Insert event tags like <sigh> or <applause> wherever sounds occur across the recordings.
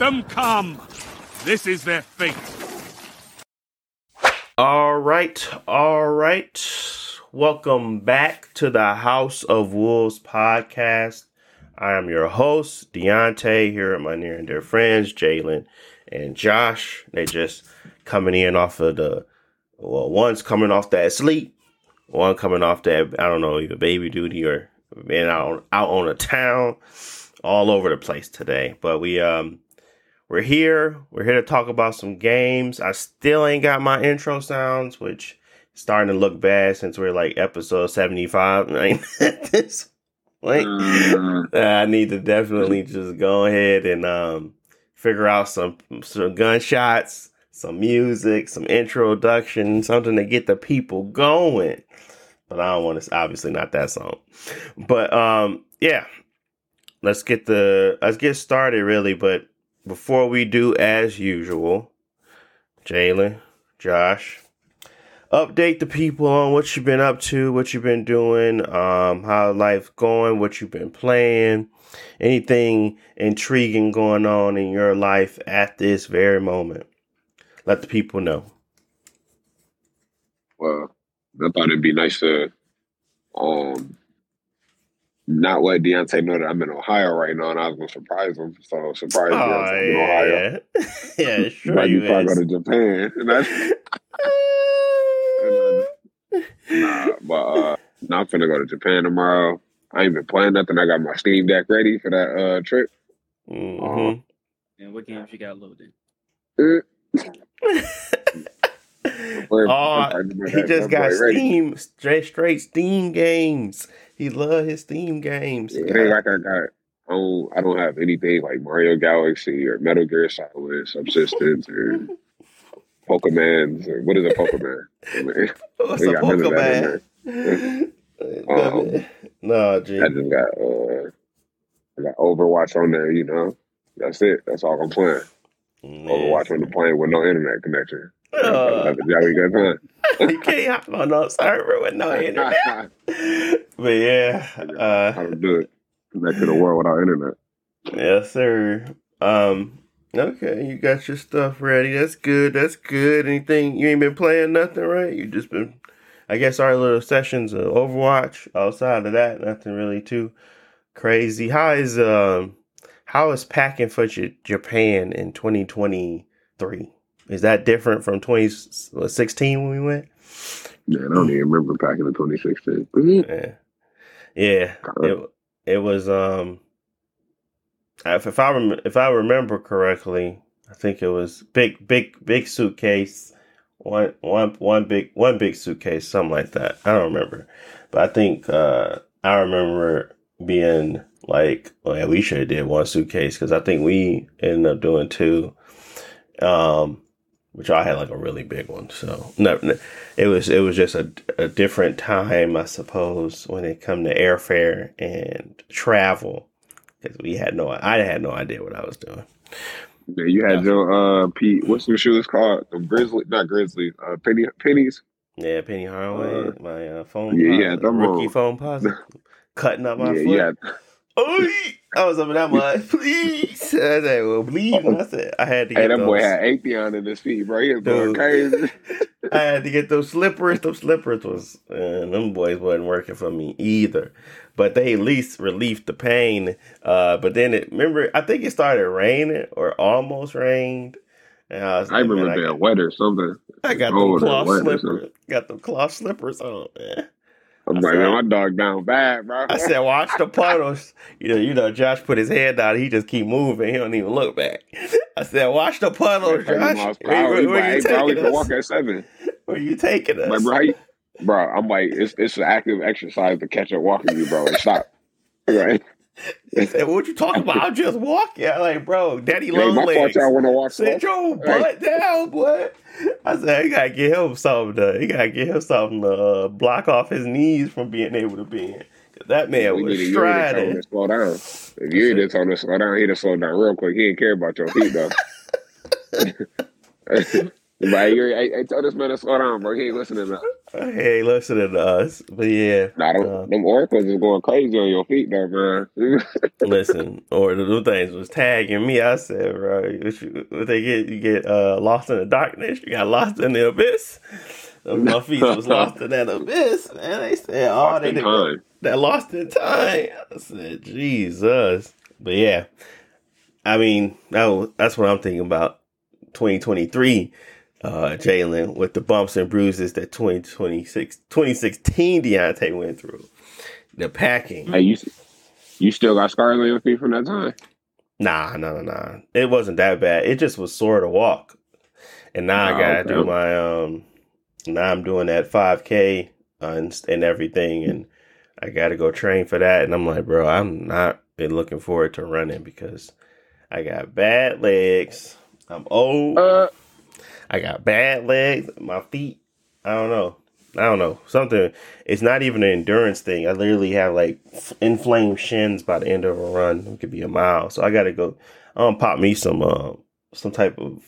them come. This is their fate. All right, all right. Welcome back to the House of Wolves podcast. I am your host, Deontay, here with my near and dear friends, Jalen and Josh. They just coming in off of the, well, one's coming off that sleep, one coming off that, I don't know, either baby duty or being out, out on the town, all over the place today. But we, um, we're here. We're here to talk about some games. I still ain't got my intro sounds, which is starting to look bad since we're like episode 75. <laughs> this like mm. I need to definitely just go ahead and um figure out some some gunshots, some music, some introduction, something to get the people going. But I don't want to obviously not that song. But um yeah. Let's get the let's get started really, but before we do, as usual, Jalen, Josh, update the people on what you've been up to, what you've been doing, um, how life's going, what you've been playing, anything intriguing going on in your life at this very moment. Let the people know. Well, I thought it'd be nice to um not let Deontay know that I'm in Ohio right now, and I was gonna surprise him. So surprise oh, I'm in Ohio. yeah, <laughs> <laughs> sure. like you probably go to Japan. <laughs> And that's, nah, but uh, now I'm finna go to Japan tomorrow. I ain't been playing nothing. I got my Steam Deck ready for that uh, trip. Mm-hmm. Um, and what games you got loaded? oh, he just got Steam, straight, straight Steam games. He love his Steam games. It ain't like I got. I don't, I don't have anything like Mario Galaxy or Metal Gear Solid Subsistence or <laughs> Pokemon or what is a Pokemon? <laughs> What's a Pokemon? <laughs> um, no, gee. I just got uh, I got Overwatch on there. You know, that's it. That's all I'm playing. Man. Overwatch on the plane with no internet connection. Uh, have a jolly good you can't hop on no server with no internet. <laughs> but yeah, uh, how to do it? Connect to the world without internet. Yes, sir. Um, okay, you got your stuff ready. That's good. That's good. Anything you ain't been playing nothing, right? You just been, I guess, our little sessions of Overwatch. Outside of that, nothing really too crazy. How is um, how is packing for J- Japan in twenty twenty three? Is that different from 2016 when we went? Yeah, I don't even remember packing in 2016. Yeah, yeah. It it was um. If, if I rem- if I remember correctly, I think it was big big big suitcase, one one one big one big suitcase, something like that. I don't remember, but I think uh, I remember being like, well, yeah, we should have did one suitcase because I think we ended up doing two. Um, which I had like a really big one. So no, no it was it was just a, a different time, I suppose, when it come to airfare and travel, because we had no I had no idea what I was doing. Yeah, you had your uh Pete. What's your shoes called? The Grizzly, not Grizzly. Uh, penny pennies. Yeah, Penny Hardaway. Uh, my uh, phone. Yeah, yeah, rookie phone pause. cutting up my yeah, foot. Yeah. I was up in that mud. Please. I said, well, bleeding. I said, I had to get Hey, that those. boy had Atheon in his feet, bro. He was going crazy. <laughs> <laughs> I had to get those slippers. Those slippers was, and them boys wasn't working for me either. But they at least relieved the pain. Uh, but then it, remember, I think it started raining or almost rained. And I, was I remember being wet or something. I got the cloth slippers. Got the cloth slippers on, man. I'm I like, said, my dog down bad, bro. I said, watch the <laughs> puddles. You know, you know, Josh put his head down. He just keep moving. He don't even look back. <laughs> I said, watch the puddles, Josh. Where, where, where you taking us? walk at seven. Where you taking us? Like, bro, bro, I'm like, it's it's an active exercise to catch up walking you, bro. And stop. <laughs> Right. He said, "What you talking about? I'm just walking." I'm like, "Bro, Daddy long hey, legs." I want to walk. Sit your butt down, boy. I said, "You gotta get him something. To, you gotta get him something to uh, block off his knees from being able to bend." That man we was striding. Slow down. If you tell him to slow down, he'd have slowed down real quick. He didn't care about your feet though. <laughs> <laughs> But I, I, I told this man to slow down, bro. He ain't listening to us. He ain't listening to us. But yeah. Nah, them, uh, them oracles is going crazy on your feet though, man. <laughs> listen, or the new things was tagging me. I said, bro, you, what they get, you get uh, lost in the darkness. You got lost in the abyss. <laughs> My feet was lost in that abyss, man. They said, oh, lost they did that lost in time. I said, Jesus. But yeah, I mean, that was, that's what I'm thinking about 2023 uh, Jalen with the bumps and bruises that 2026, 2016 Deontay went through. The packing. Hey, you, you still got scars on your feet from that time? Nah, no, nah, nah. It wasn't that bad. It just was sore to walk. And now oh, I gotta okay. do my um. Now I'm doing that 5K and, and everything, and I gotta go train for that. And I'm like, bro, I'm not been looking forward to running because I got bad legs. I'm old. Uh, I got bad legs. My feet. I don't know. I don't know. Something. It's not even an endurance thing. I literally have like inflamed shins by the end of a run. It could be a mile. So I got to go. I'm gonna pop me some uh, some type of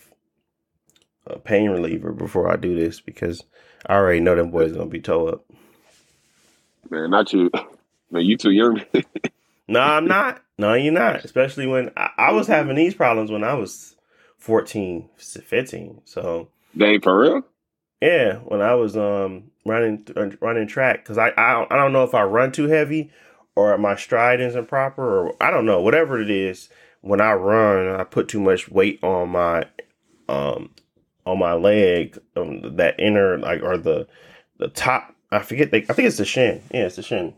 uh, pain reliever before I do this because I already know them boys gonna be toe up. Man, not you. <laughs> Man, you too young. <laughs> no, I'm not. No, you're not. Especially when I, I was having these problems when I was 14, 15. So they for real. Yeah, when I was um running uh, running track, because I, I I don't know if I run too heavy or my stride isn't proper or I don't know whatever it is. When I run, I put too much weight on my um on my leg, um, that inner like or the the top. I forget. I think it's the shin. Yeah, it's the shin.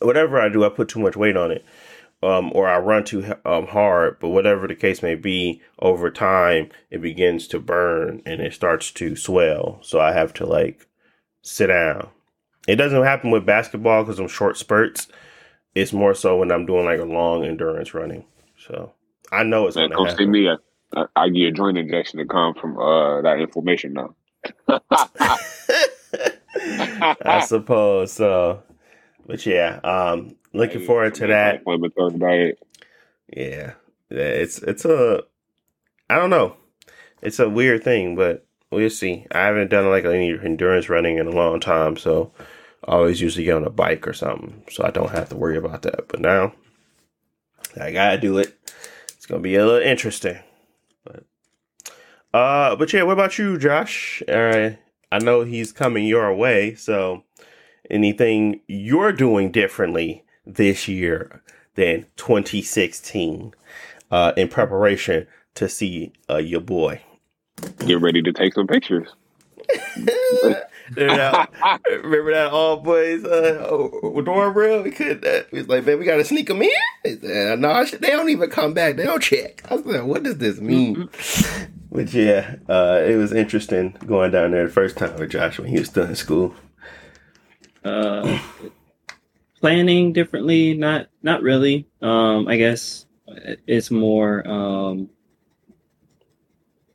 Whatever I do, I put too much weight on it um, or I run too um, hard, but whatever the case may be, over time it begins to burn and it starts to swell. So I have to like sit down. It doesn't happen with basketball because I'm short spurts. It's more so when I'm doing like a long endurance running. So I know it's going to happen. See me, I, I, get a joint injection to come from uh, that inflammation now. <laughs> <laughs> I suppose so. But yeah, um, looking forward to that. Yeah, yeah, it's it's a, I don't know, it's a weird thing, but we'll see. I haven't done like any endurance running in a long time, so I always usually get on a bike or something, so I don't have to worry about that. But now, I gotta do it. It's gonna be a little interesting, but uh, but yeah, what about you, Josh? Uh, I know he's coming your way, so anything you're doing differently this year than 2016 uh, in preparation to see uh, your boy. Get ready to take some pictures. <laughs> remember, that, remember that all boys uh, oh, dorm room? We could. Uh, was like, man, we got to sneak them in. He said, no, they don't even come back. They don't check. I was like, what does this mean? But yeah, uh, it was interesting going down there the first time with Josh when he was still in school. Uh, planning differently, not not really. Um, I guess it's more um,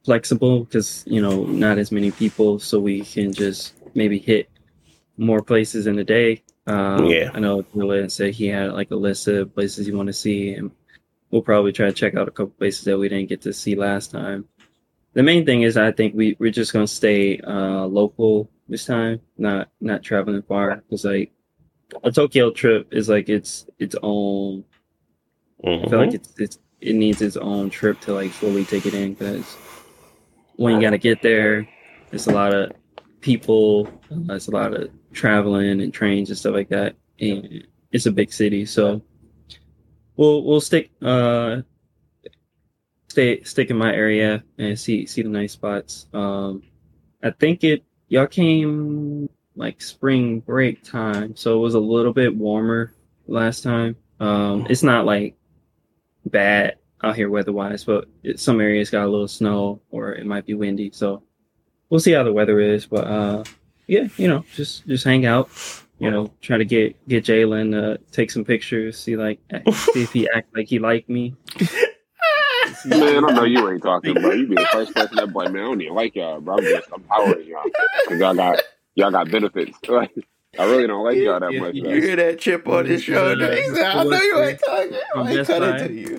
flexible because you know not as many people, so we can just maybe hit more places in a day. Um, yeah, I know Dylan said he had like a list of places you want to see, and we'll probably try to check out a couple places that we didn't get to see last time. The main thing is, I think we we're just gonna stay uh, local this time, not not traveling far. Because like a Tokyo trip is like its its own. Mm-hmm. I feel like mm-hmm. it's it's it needs its own trip to like fully take it in because when you gotta get there, there's a lot of people, there's a lot of traveling and trains and stuff like that, and it's a big city, so we'll we'll stick uh stay stick in my area and see see the nice spots. Um, I think it y'all came like spring break time, so it was a little bit warmer last time. Um, it's not like bad out here weather wise, but it, some areas got a little snow or it might be windy. So we'll see how the weather is. But uh, yeah, you know, just just hang out. You know, try to get get Jalen to take some pictures. See like see if he act like he like me. <laughs> <laughs> Man, I know you ain't talking, bro. You be the first person that boy, man. I don't even like y'all, bro. I'm just empowering y'all because y'all got y'all got benefits. <laughs> I really don't like y'all that much. You, you hear that chip on his shoulder? He said, "I know you ain't talking. I ain't cutting to you."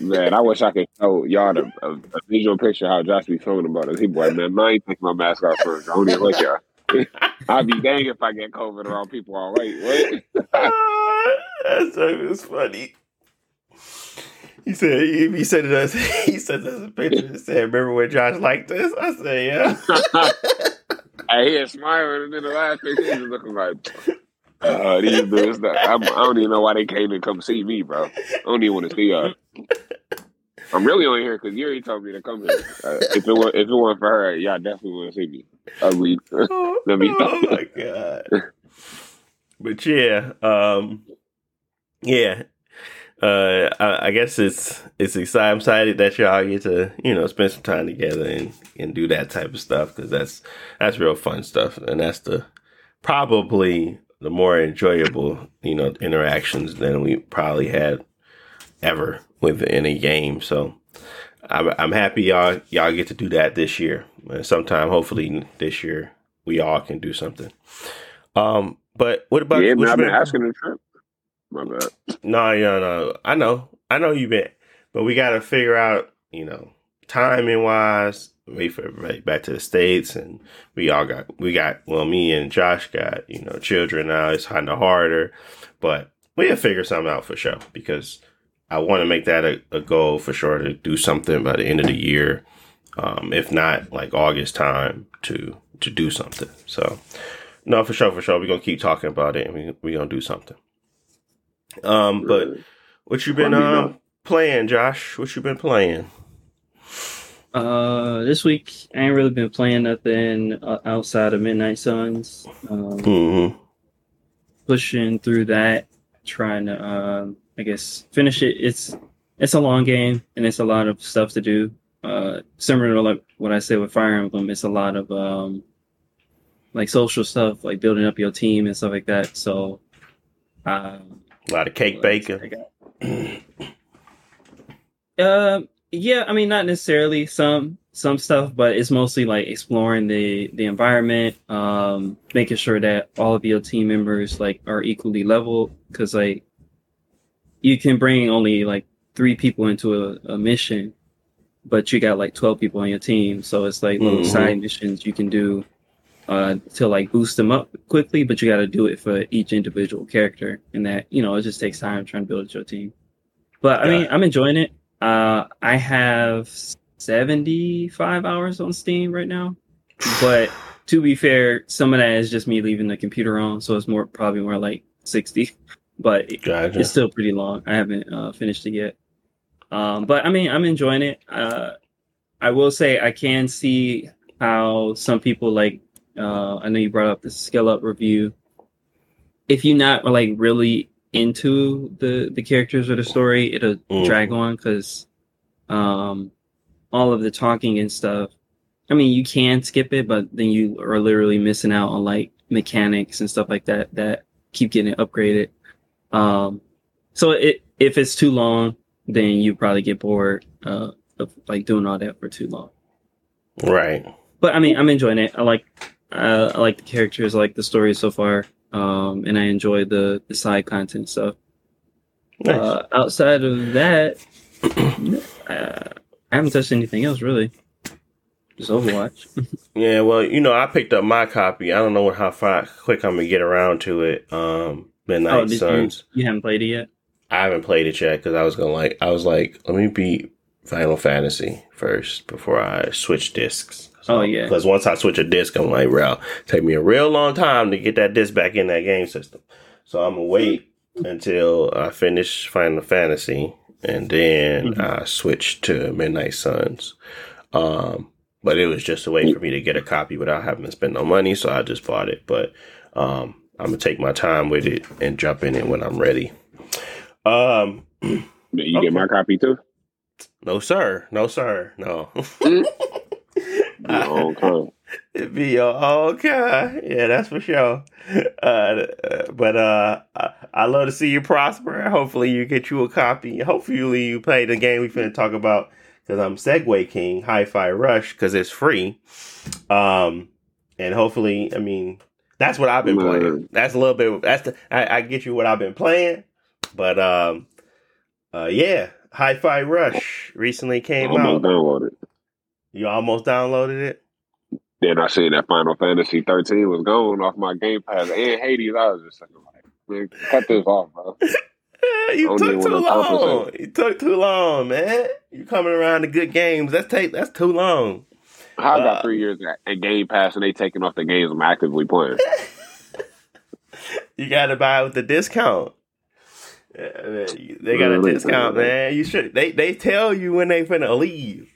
Man, I wish I could show y'all a, a, a visual picture how Josh be feeling about it. He boy, man, I ain't taking my mask off first. I don't even look y'all. <laughs> I'd be dang if I get COVID around people all right. What? That's so funny. He said he, he said it as <laughs> he said as a picture. He said, "Remember when Josh liked this?" I said, "Yeah." <laughs> hey, he is smiling, and then the last picture he's looking like, uh, these dudes. I, I don't even know why they came to come see me, bro. I don't even want to see y'all. I'm really only here because Yuri told me to come here. Uh, if it were, if it weren't for her, y'all definitely to see me. Ugly. Let me. oh <laughs> my god. But yeah, um, yeah. Uh, I, I, guess it's it's exciting. I'm excited that y'all get to you know spend some time together and and do that type of stuff because that's that's real fun stuff, and that's the probably the more enjoyable you know interactions than we probably had ever with any game. So I'm, I'm happy y'all y'all get to do that this year. And sometime, hopefully, this year we all can do something. Um, but what about? Yeah, I've been asking the trip. My bad. No, yeah, no. I know, I know you've been, but we got to figure out, you know, timing wise. Wait for everybody back to the states, and we all got we got well, me and Josh got you know children now. It's kind of harder, but we'll figure something out for sure because I want to make that a, a, goal for sure to do something by the end of the year, um, if not like August time to to do something. So, no, for sure, for sure, we're gonna keep talking about it and we we're gonna do something. Um, but what you been um playing, Josh? What you been playing? Uh, this week I ain't really been playing nothing uh, outside of Midnight Suns. Um, mm-hmm. Pushing through that, trying to um I guess finish it. It's it's a long game and it's a lot of stuff to do. Uh, similar to like what I said with Fire Emblem, it's a lot of um, like social stuff, like building up your team and stuff like that. So, um, a lot of cake baking. <clears throat> uh, yeah, I mean, not necessarily some some stuff, but it's mostly like exploring the the environment, um, making sure that all of your team members like are equally level. Because like you can bring only like three people into a, a, mission, but you got like 12 people on your team. So it's like little mm-hmm. side missions you can do uh, to like boost them up quickly, but you got to do it for each individual character. And that, you know, it just takes time trying to build your team. But I mean, I'm enjoying it. Uh, I have 75 hours on Steam right now. But to be fair, some of that is just me leaving the computer on. So it's more probably more like 60 <laughs> but gotcha. it's still pretty long. I haven't uh, finished it yet. Um, but I mean, I'm enjoying it. Uh, I will say I can see how some people like. Uh, I know you brought up the skill up review. If you're not like really into the the characters or the story, it'll mm. drag on because um, all of the talking and stuff. I mean, you can skip it, but then you are literally missing out on like mechanics and stuff like that that keep getting upgraded. Um, so it, if it's too long, then you probably get bored uh, of like doing all that for too long. Right. But I mean, I'm enjoying it. I like uh, I like the characters, I like the story so far, um, and I enjoy the the side content stuff. Nice. Uh, outside of that, uh, I haven't touched anything else really. Just Overwatch. <laughs> yeah, well, you know, I picked up my copy. I don't know how far quick I'm gonna get around to it. Um, Midnight oh, Suns. You, you, haven't played it yet. I haven't played it yet because I was gonna like. I was like, let me beat Final Fantasy first before I switch discs. So, oh yeah. Because once I switch a disc, I'm like, real take me a real long time to get that disc back in that game system. So I'm gonna wait until I finish Final Fantasy and then mm-hmm. I switch to Midnight Suns. Um, but it was just a way for me to get a copy without having to spend no money, so I just bought it. But um, I'm gonna take my time with it and jump in it when I'm ready. Um, you okay. get my copy too? No, sir. No, sir. No. <laughs> <laughs> okay. <laughs> It'd be your own okay. Yeah, that's for sure. Uh, but uh, I, I love to see you prosper. Hopefully, you get you a copy. Hopefully, you play the game we finna talk about because I'm Segway King, Hi-Fi Rush, because it's free. Um, and hopefully, I mean, that's what I've been Man. playing. That's a little bit. That's the. I, I, get you what I've been playing, but um, uh, yeah, Hi-Fi Rush recently came almost out. downloaded. You almost downloaded it. Then I seen that Final Fantasy 13 was going off my Game Pass and Hades. I was just like, man, cut this off, bro. <laughs> you took too long. You took too long, man. You coming around to good games. That's take that's too long. How I got Uh, three years at, Game Pass and they taking off the games I'm actively playing. <laughs> You gotta buy it with the discount. Yeah, man, you- They got a discount, man. You should they they tell you when they finna leave.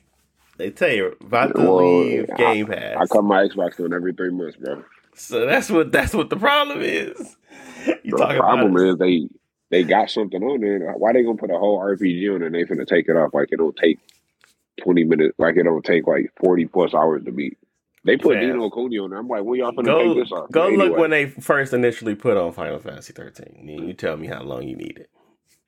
They tell you about to Well, leave I- Game Pass. I cut my Xbox on every three months, bro. so that's what that's what the problem is. You The talking problem is they they got something on there. Why they gonna put a whole RPG on it and they finna take it off like it don't take twenty minutes, like it don't take like forty plus hours to beat. They put Fam. Ni no Kuni on there. I'm like, when y'all finna go take this off? go But look when they first initially put on Final Fantasy 13. Then you tell me how long you need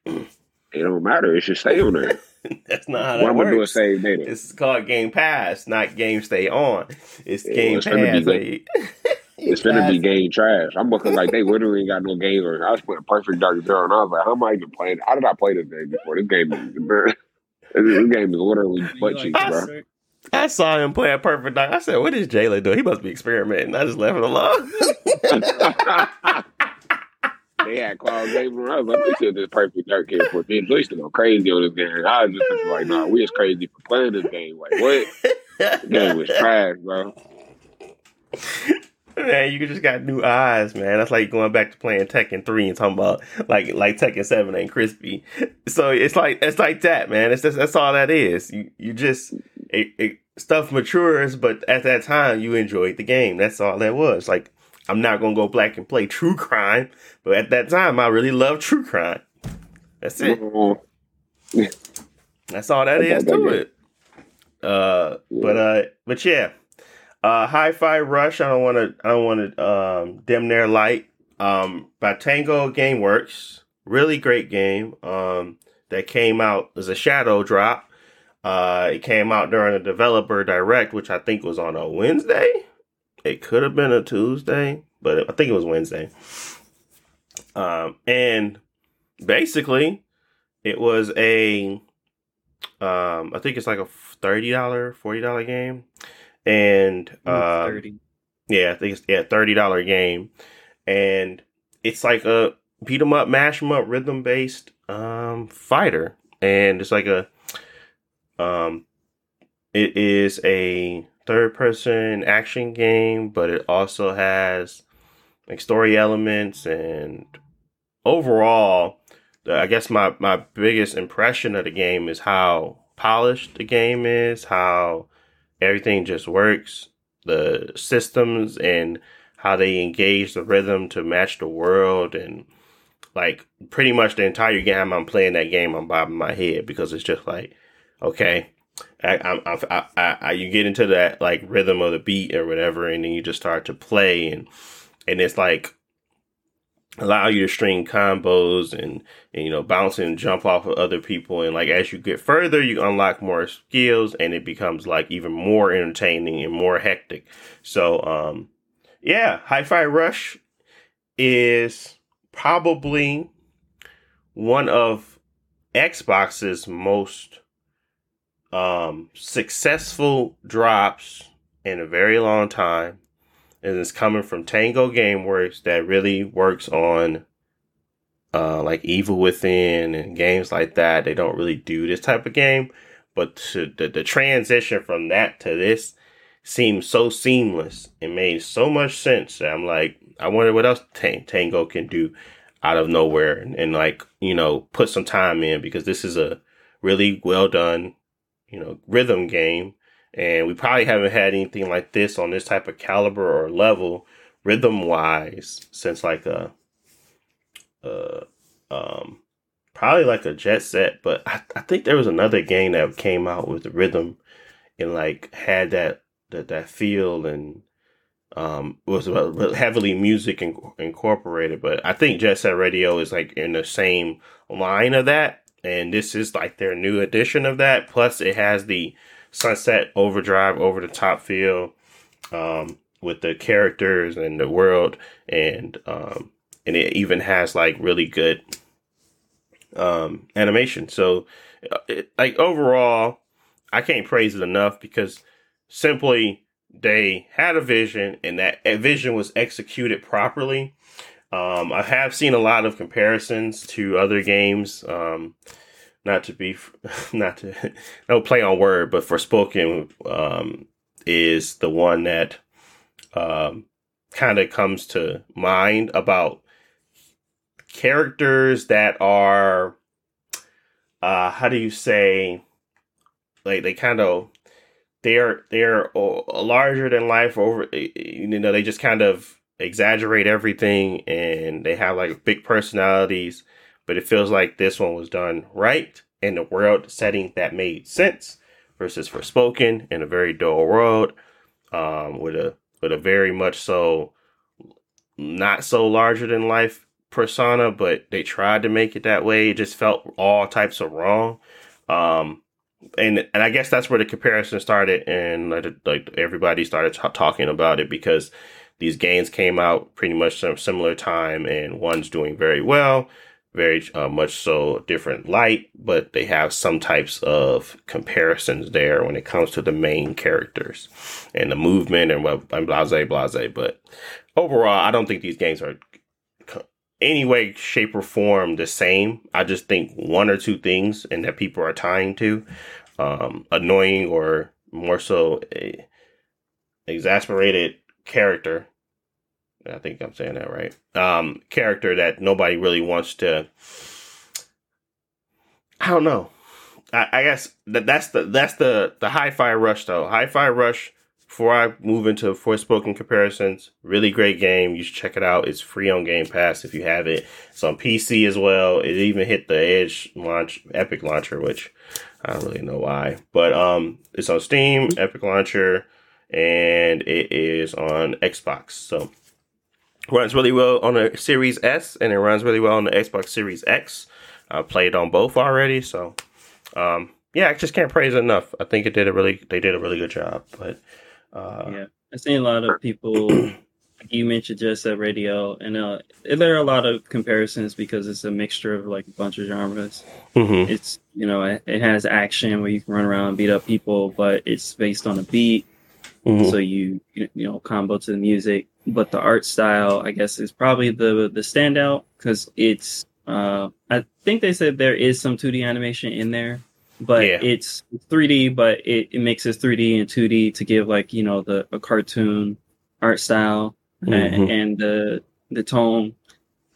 it. <clears throat> it don't matter. It should stay on there. <laughs> That's not how what that I'm gonna do is works. save data. It's called Game Pass, not Game Stay On. It's Yeah, Game well, it's finna be Pass. <laughs> It's gonna be game trash. I'm looking like they literally ain't got no games on. here. I was playing Perfect Dark Zero, and I was like, how am I even playing? How did I play this game before? This game is <laughs> this game is literally butt cheeks, bro. I saw him play a perfect dark. I said, "What is Jayla doing? He must be experimenting." I just left it alone. They had Cloud Gamer. I was like, this is this Perfect Dark here for me. Joyce to go crazy on this game. I was just like, nah, we is crazy for playing this game. Like, what? The game was trash, bro. man, you just got new eyes, man. That's like going back to playing Tekken three and talking about like like Tekken seven ain't crispy. So it's like it's like that, man. It's just that's all that is. You you just it, it, stuff matures, but at that time you enjoyed the game. That's all that was. Like I'm not gonna go black and play True Crime, but at that time I really loved True Crime. That's it. <laughs> That's all that Okay, to it. Uh, but uh, but yeah, uh, Hi-Fi Rush. I don't want to. I don't want to um, dim their light. Um, by Tango GameWorks, really great game. Um, that came out as a shadow drop. Uh, it came out during a developer direct, which I think was on a Wednesday. It could have been a Tuesday, but I think it was Wednesday. Um, and basically, it was a um i think it's like a $30 $40 game and uh Thirty. yeah i think it's yeah $30 game and it's like a beat 'em up mash 'em up rhythm based um fighter and it's like a um it is a third person action game but it also has like story elements and overall I guess my, my biggest impression of the game is how polished the game is, how everything just works, the systems and how they engage the rhythm to match the world and like pretty much the entire game I'm playing that game I'm bobbing my head because it's just like okay I, I, I, I, you get into that like rhythm of the beat or whatever and then you just start to play and and it's like allow you to string combos and, and you know bounce and jump off of other people and like as you get further you unlock more skills and it becomes like even more entertaining and more hectic. So um yeah hi-fi rush is probably one of xbox's most um successful drops in a very long time and it's coming from Tango Gameworks that really works on uh like Evil Within and games like that. They don't really do this type of game, but to, the the transition from that to this seems so seamless. It made so much sense. I'm like, I wonder what else Tang- Tango can do out of nowhere and, and like you know put some time in because this is a really well done you know rhythm game and we probably haven't had anything like this on this type of caliber or level rhythm wise since like a uh um probably like a jet set but I, I think there was another game that came out with the rhythm and like had that that that feel and um was heavily music in, incorporated but i think jet set radio is like in the same line of that and this is like their new edition of that plus it has the Sunset Overdrive over the top feel um, with the characters and the world, and um, and it even has like really good um, animation. So, uh, it, like overall, I can't praise it enough because simply they had a vision and that vision was executed properly. Um, I have seen a lot of comparisons to other games. Um, not to be, <laughs> not to, <laughs> no play on word, but Forspoken um, is the one that um, kind of comes to mind about characters that are, uh, how do you say, like they kind of they're they're larger than life over you know they just kind of exaggerate everything and they have like big personalities but it feels like this one was done right in the world setting that made sense versus Forspoken in a very dull world um, with a with a very much so not so larger than life persona but they tried to make it that way. It just felt all types of wrong. Um, and and I guess that's where the comparison started, and like, like everybody started t- talking about it because these games came out pretty much some similar time, and one's doing very well, very uh, much so different light, but they have some types of comparisons there when it comes to the main characters and the movement and what and blase blase. But overall, I don't think these games are any way, shape, or form the same. I just think one or two things and that people are tying to um, annoying or more so a exasperated character. I think I'm saying that right. Um, character that nobody really wants to. I don't know. I, I guess that that's the that's the the Hi-Fi Rush though. Hi-Fi Rush before I move into Forspoken comparisons, really great game. You should check it out. It's free on Game Pass if you have it. It's on PC as well. It even hit the Edge launch, Epic launcher, which I don't really know why, but um, it's on Steam, Epic launcher, and it is on Xbox. So runs really well on the Series S, and it runs really well on the Xbox Series X. I played on both already, so um, yeah, I just can't praise it enough. I think it did a really, they did a really good job, but uh, yeah, I've seen a lot of people. <clears throat> you mentioned Jet Set Radio, and uh, there are a lot of comparisons because it's a mixture of like a bunch of genres. Mm-hmm. It's you know it, it, has action where you can run around and beat up people, but it's based on a beat, mm-hmm. so you you know combo to the music. But the art style, I guess, is probably the the standout because it's. Uh, I think they said there is some 2D animation in there, but yeah. it's 3D, but it, makes it mixes 3D and 2D to give like you know the a cartoon art style mm-hmm. and, and, the the tone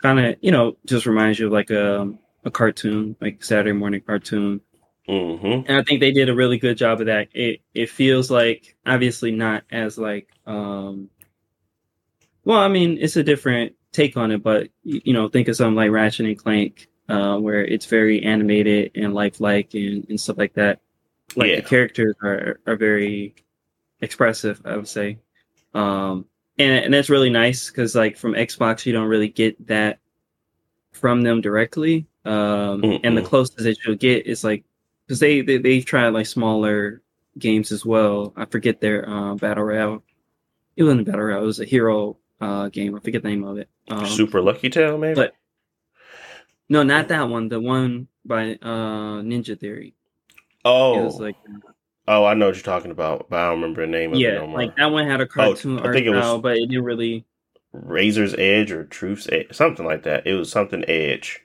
kind of you know just reminds you of like a a cartoon like Saturday morning cartoon. Mm-hmm. And I think they did a really good job of that. It it feels like obviously not as like um well, I mean it's a different take on it, but you know think of something like Ratchet and Clank uh, where it's very animated and lifelike and, and stuff like that. Like yeah. the characters are are very expressive, I would say, um, and and that's really nice because like from Xbox you don't really get that from them directly, um, and the closest that you'll get is like because they, they they've tried like smaller games as well. I forget their uh, battle royale. It wasn't a battle royale. It was a hero uh, game. I forget the name of it. Um, Super Lucky Tail, maybe. But no, not that one. The one by uh Ninja Theory. Oh, it was like. Oh, I know what you're talking about, but I don't remember the name of yeah, it no like that one had a cartoon oh, I think it was but it didn't really. Razor's Edge or Truth's Edge, something like that. It was something Edge.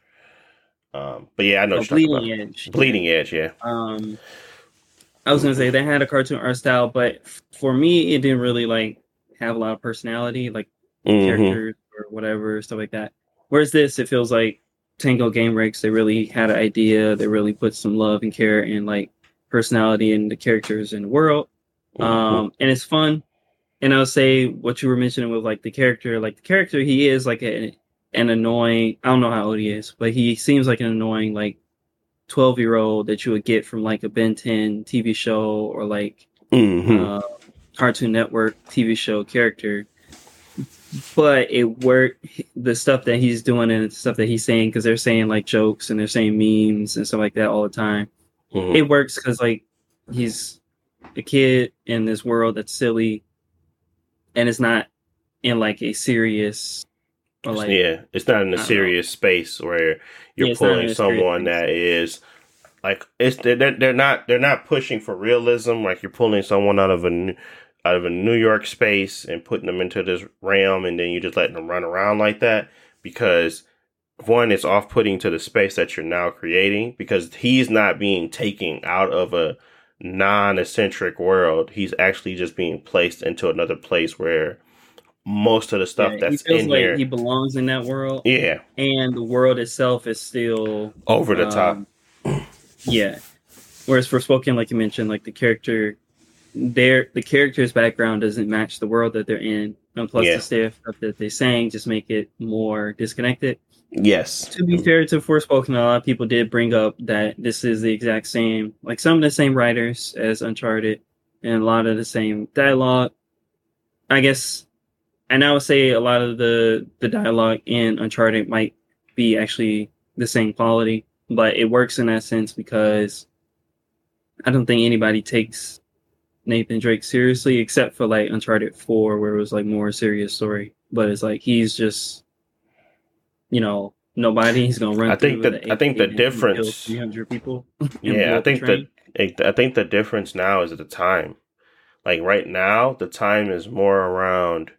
Um, but yeah, I know. Oh, Bleeding Edge. Bleeding. Edge, yeah. Um, I was gonna say they had a cartoon art style, but for me, it didn't really like have a lot of personality, like mm-hmm. characters or whatever stuff like that. Whereas this, it feels like Tango Gameworks, they really had an idea. They really put some love and care and like personality in the characters in the world. Mm-hmm. Um, and it's fun. And I'll say what you were mentioning with like the character, like the character, he is like a, an annoying, I don't know how old he is, but he seems like an annoying, like 12 year old that you would get from like a Ben 10 TV show or like mm-hmm. uh, Cartoon Network TV show character but it worked. The stuff that he's doing and the stuff that he's saying, because they're saying like jokes and they're saying memes and stuff like that all the time. Mm-hmm. It works because like he's a kid in this world that's silly, and it's not in like a serious like, yeah, it's not in a serious know. space where you're yeah, pulling someone that is like it's they're, they're not they're not pushing for realism. Like you're pulling someone out of a out of a New York space and putting them into this realm, and then you're just letting them run around like that because one, it's off putting to the space that you're now creating because he's not being taken out of a non eccentric world. He's actually just being placed into another place where most of the stuff yeah, that's in like here he belongs in that world. Yeah, and the world itself is still over the um, top. yeah. Whereas Forspoken, like you mentioned, like the character, their the character's background doesn't match the world that they're in, and plus yeah. the stuff that they saying just make it more disconnected. Yes. To be fair to Forspoken, a lot of people did bring up that this is the exact same, like some of the same writers as Uncharted, and a lot of the same dialogue. I guess, and I would say a lot of the the dialogue in Uncharted might be actually the same quality, but it works in that sense because I don't think anybody takes Nathan Drake seriously except for like Uncharted Four, where it was like more serious story. But it's like he's just you know, nobody. He's gonna run. I think that I think the difference. Three hundred people. <laughs> yeah, I think that I think the difference now is at the time. Like right now, the time is more around.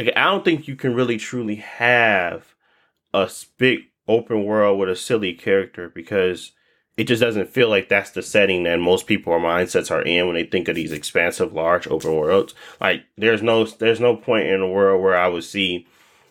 Like I don't think you can really truly have a big open world with a silly character because it just doesn't feel like that's the setting that most people or mindsets are in when they think of these expansive, large open worlds. Like there's no there's no point in the world where I would see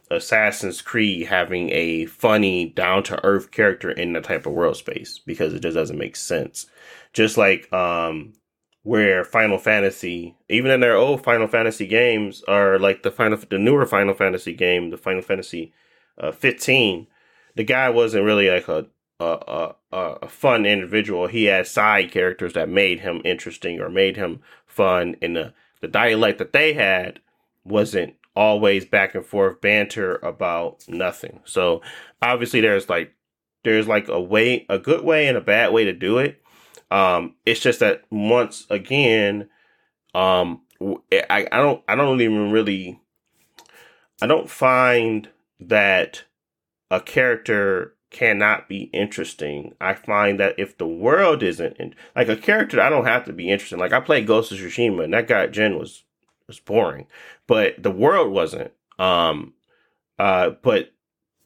Assassin's Creed having a funny, down to earth character in that type of world space because it just doesn't make sense. Just like um, where Final Fantasy, even in their old Final Fantasy games, are like the final, the newer Final Fantasy game, the Final Fantasy uh, 15. The guy wasn't really like a a, a a fun individual. He had side characters that made him interesting or made him fun, and the the dialect that they had wasn't always back and forth banter about nothing. So obviously there's like there's like a way a good way and a bad way to do it. Um it's just that once again um I, I don't I don't even really I don't find that a character cannot be interesting. I find that if the world isn't in, like a character, I don't have to be interesting. Like I played Ghost of Tsushima, and that guy Jin was was boring, but the world wasn't. Um, uh, but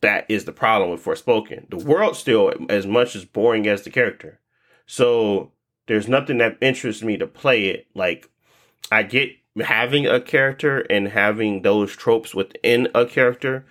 that is the problem with Forspoken. The world still as much as boring as the character. So there's nothing that interests me to play it. Like I get having a character and having those tropes within a character.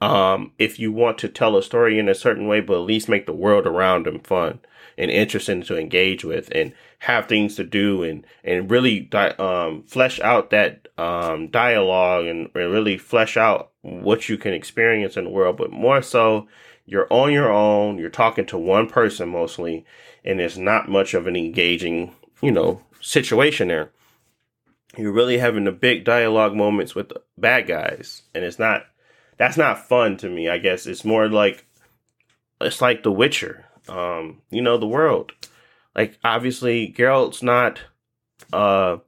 Um, if you want to tell a story in a certain way, but at least make the world around them fun and interesting to engage with and have things to do and and really di- um, flesh out that um, dialogue and, and really flesh out what you can experience in the world. But more so, you're on your own. You're talking to one person mostly, and it's not much of an engaging, you know, situation there. You're really having the big dialogue moments with the bad guys, and it's not. That's not fun to me. I guess it's more like it's like The Witcher um, you know, the world. Like obviously Geralt's not uh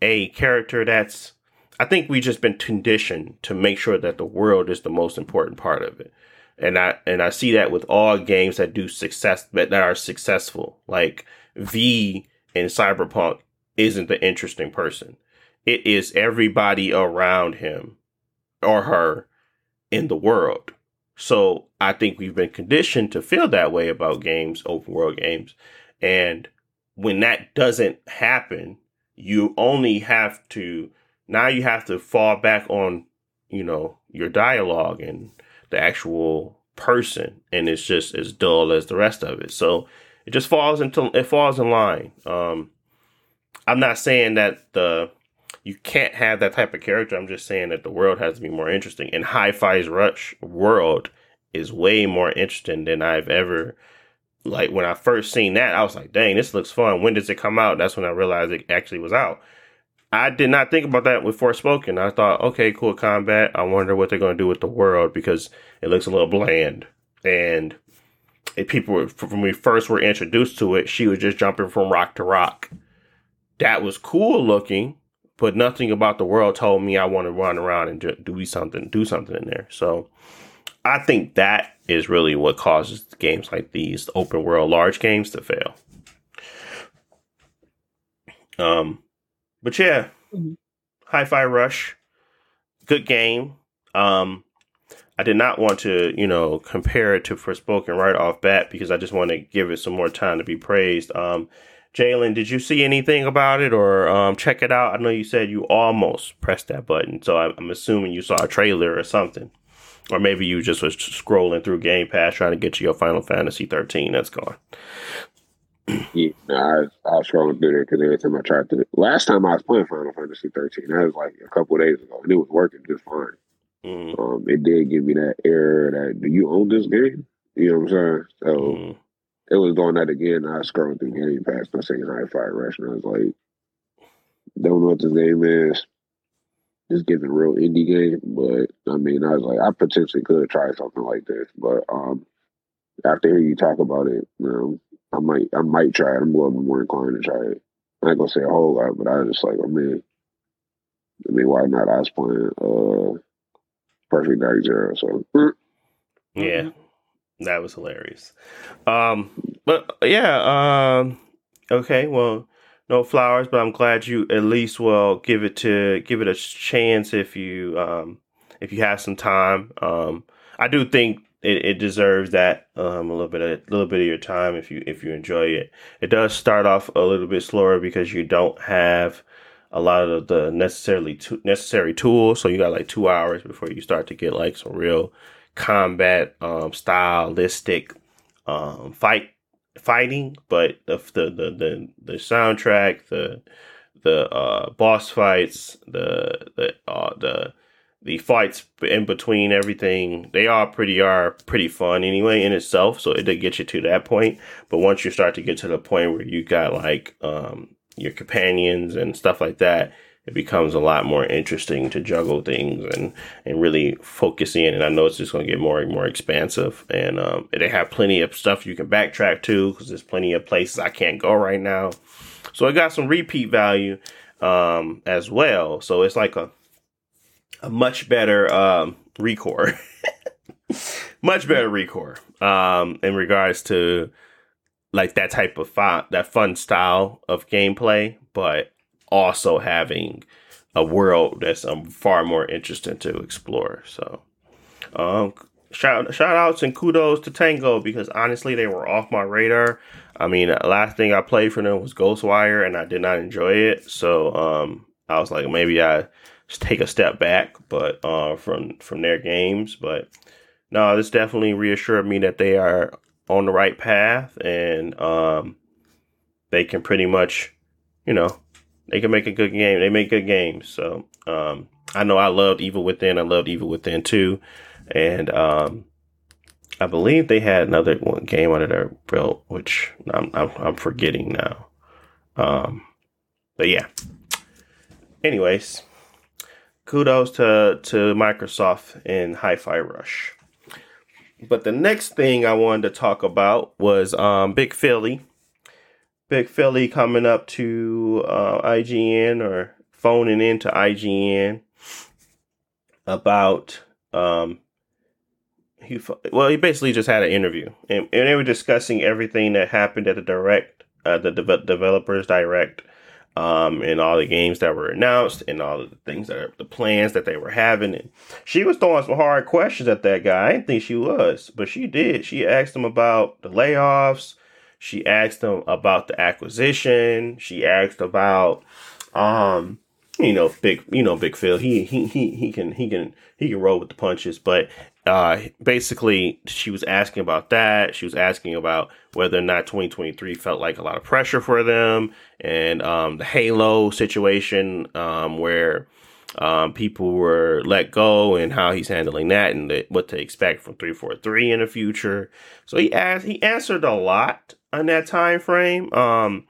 a character that's I think we've just been conditioned to make sure that the world is the most important part of it. And I and I see that with all games that do success that that are successful. Like V in Cyberpunk isn't the interesting person. It is everybody around him or her in the world. So I think we've been conditioned to feel that way about games, open world games. And when that doesn't happen, you only have to, now you have to fall back on, you know, your dialogue and the actual person. And it's just as dull as the rest of it. So it just falls into, it falls in line. Um, I'm not saying that the, you can't have that type of character. I'm just saying that the world has to be more interesting. And Hi-Fi's Rush world is way more interesting than I've ever like when I first seen that, I was like, dang, this looks fun. When does it come out? That's when I realized it actually was out. I did not think about that with Forspoken. I thought, okay, cool combat. I wonder what they're going to do with the world because it looks a little bland. And people were, when we first were introduced to it, she was just jumping from rock to rock. That was cool looking, but nothing about the world told me I want to run around and do something, do something in there. So I think that is really what causes games like these open world large games to fail. Um, but yeah, mm-hmm. Hi-Fi Rush, good game. Um, I did not want to, you know, compare it to Forspoken right off bat because I just want to give it some more time to be praised. Um, Jalen, did you see anything about it or um, check it out? I know you said you almost pressed that button, so I'm assuming you saw a trailer or something, or maybe you just was scrolling through Game Pass trying to get to your Final Fantasy 13. That's gone. Yeah, I, was, I was scrolling through there because every time I tried to. Last time I was playing Final Fantasy 13, that was like a couple days ago, and it was working just fine. Mm. Um, it did give me that error that do you own this game? You know what I'm saying? So mm. it was doing that again. I was scrolling through Game Pass and I saying Hi-Fi Rush, and I was like, don't know what this game is. Just giving a real indie game, but I mean, I was like, I potentially could try something like this, but um, after hearing you talk about it, you know, I might, I might try it. I'm a little bit more inclined to try it. I ain't gonna say a whole lot, but I was just like, I mean, I mean, why not? I was playing uh Perfect Dark Zero. So yeah, that was hilarious. Um, but yeah, um, okay, well, no flowers, but I'm glad you at least will give it to give it a chance if you um if you have some time. Um, I do think it, it deserves that um, a little bit of, a little bit of your time if you if you enjoy it. It does start off a little bit slower because you don't have a lot of the necessarily to, necessary tools. So you got like two hours before you start to get like some real combat um, stylistic um, fight fighting. But the the the the, soundtrack, the the uh, boss fights, the the uh, the the fights in between everything they all pretty are pretty fun anyway in itself so it did get you to that point but once you start to get to the point where you got like um your companions and stuff like that, it becomes a lot more interesting to juggle things and, and really focus in. And I know it's just going to get more and more expansive. And um, they have plenty of stuff you can backtrack to because there's plenty of places I can't go right now. So it got some repeat value um, as well. So it's like a a much better um, Recore, <laughs> much better Recore um, in regards to like that type of fun, that fun style of gameplay, but also having a world that's um, far more interesting to explore. So, um, shout shout outs and kudos to Tango because honestly they were off my radar. I mean, last thing I played for them was Ghostwire, and I did not enjoy it. So, um, I was like, maybe I take a step back, but uh, from from their games, but no, this definitely reassured me that they are on the right path and um, they can pretty much, you know, they can make a good game. They make good games. So um, I know I loved Evil Within. I loved Evil Within too, And um, I believe they had another one game under their belt, which I'm, I'm, I'm forgetting now. Um, but yeah. Anyways, kudos to, to Microsoft and Hi-Fi Rush. But the next thing I wanted to talk about was um, Big Philly. Big Philly coming up to uh, IGN or phoning into IGN about um, he well he basically just had an interview and, and they were discussing everything that happened at the direct uh, the de- developers direct um, and all the games that were announced and all the things that are the plans that they were having. And she was throwing some hard questions at that guy. I didn't think she was, but she did. She asked him about the layoffs. She asked him about the acquisition. She asked about, um, you know, big, you know, Big Phil. He he he he can he can he can roll with the punches. But uh, basically, she was asking about that. She was asking about whether or not 2023 felt like a lot of pressure for them, and um, the Halo situation um, where um, people were let go, and how he's handling that, and the, what to expect from 343 in the future. So he asked, he answered a lot on that time frame. Um,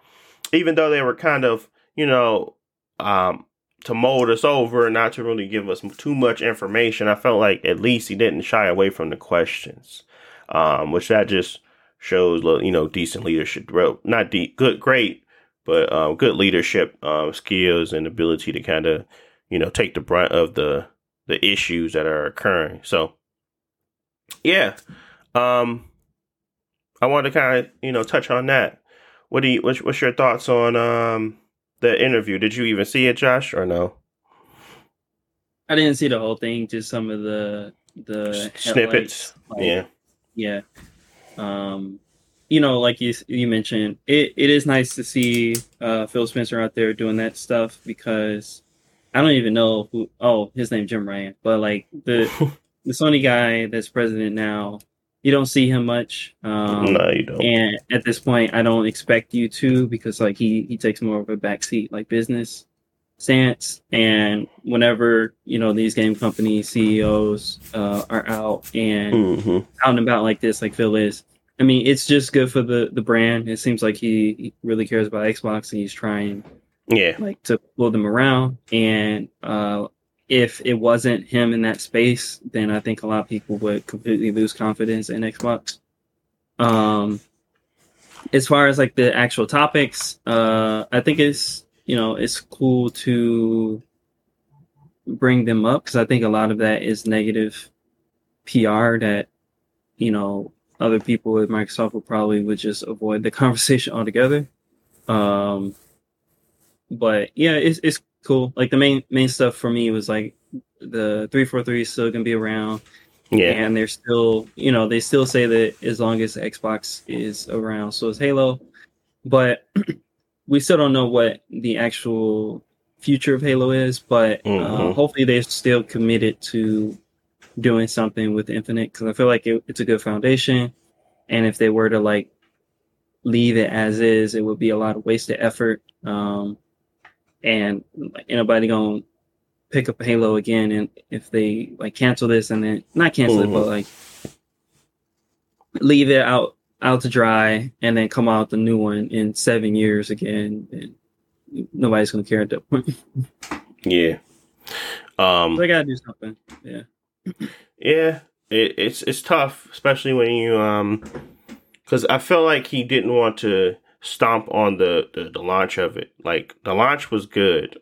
even though they were kind of, you know, um, to mold us over, not to really give us too much information. I felt like at least he didn't shy away from the questions, um, which that just shows, you know, decent leadership. Well, not deep, good, great, but um, good leadership um, skills and ability to kind of, you know, take the brunt of the the issues that are occurring. So, yeah, um, I want to kind of you know touch on that. What do you? What's, what's your thoughts on um the interview? Did you even see it, Josh, or no? I didn't see the whole thing. Just some of the the snippets. Like, yeah, yeah. Um, you know, like you you mentioned, it, it is nice to see uh, Phil Spencer out there doing that stuff because I don't even know who. Oh, his name Jim Ryan, but like the <laughs> the Sony guy that's president now, you don't see him much. Um, no, you don't. And at this point, I don't expect you to because like he he takes more of a backseat like business stance. And whenever you know these game company CEOs uh, are out and mm-hmm. out and about like this, like Phil is, I mean, it's just good for the the brand. It seems like he, he really cares about Xbox and he's trying, yeah, like to pull them around. And uh, if it wasn't him in that space, then I think a lot of people would completely lose confidence in Xbox. Um, as far as like the actual topics, uh, I think it's you know it's cool to bring them up because I think a lot of that is negative PR that you know other people at Microsoft would probably would just avoid the <laughs> conversation altogether. Um, but yeah, it's it's cool. Like the main main stuff for me was like the three four three is still gonna be around. Yeah, and they're still you know they still say that as long as Xbox is around, so is Halo. But <clears throat> we still don't know what the actual future of Halo is. But uh, mm-hmm. uh, hopefully they're still committed to doing something with Infinite because I feel like it, it's a good foundation. And if they were to like leave it as is, it would be a lot of wasted effort. Um, and anybody gonna pick up Halo again, and if they like cancel this and then not cancel mm-hmm. it, but mm-hmm. like leave it out out to dry and then come out the new one in seven years again, and nobody's gonna care at that point. yeah. Um, so they gotta do something. Yeah yeah, it, it's it's tough, especially when you um, because I felt like he didn't want to stomp on the, the, the launch of it. Like the launch was good,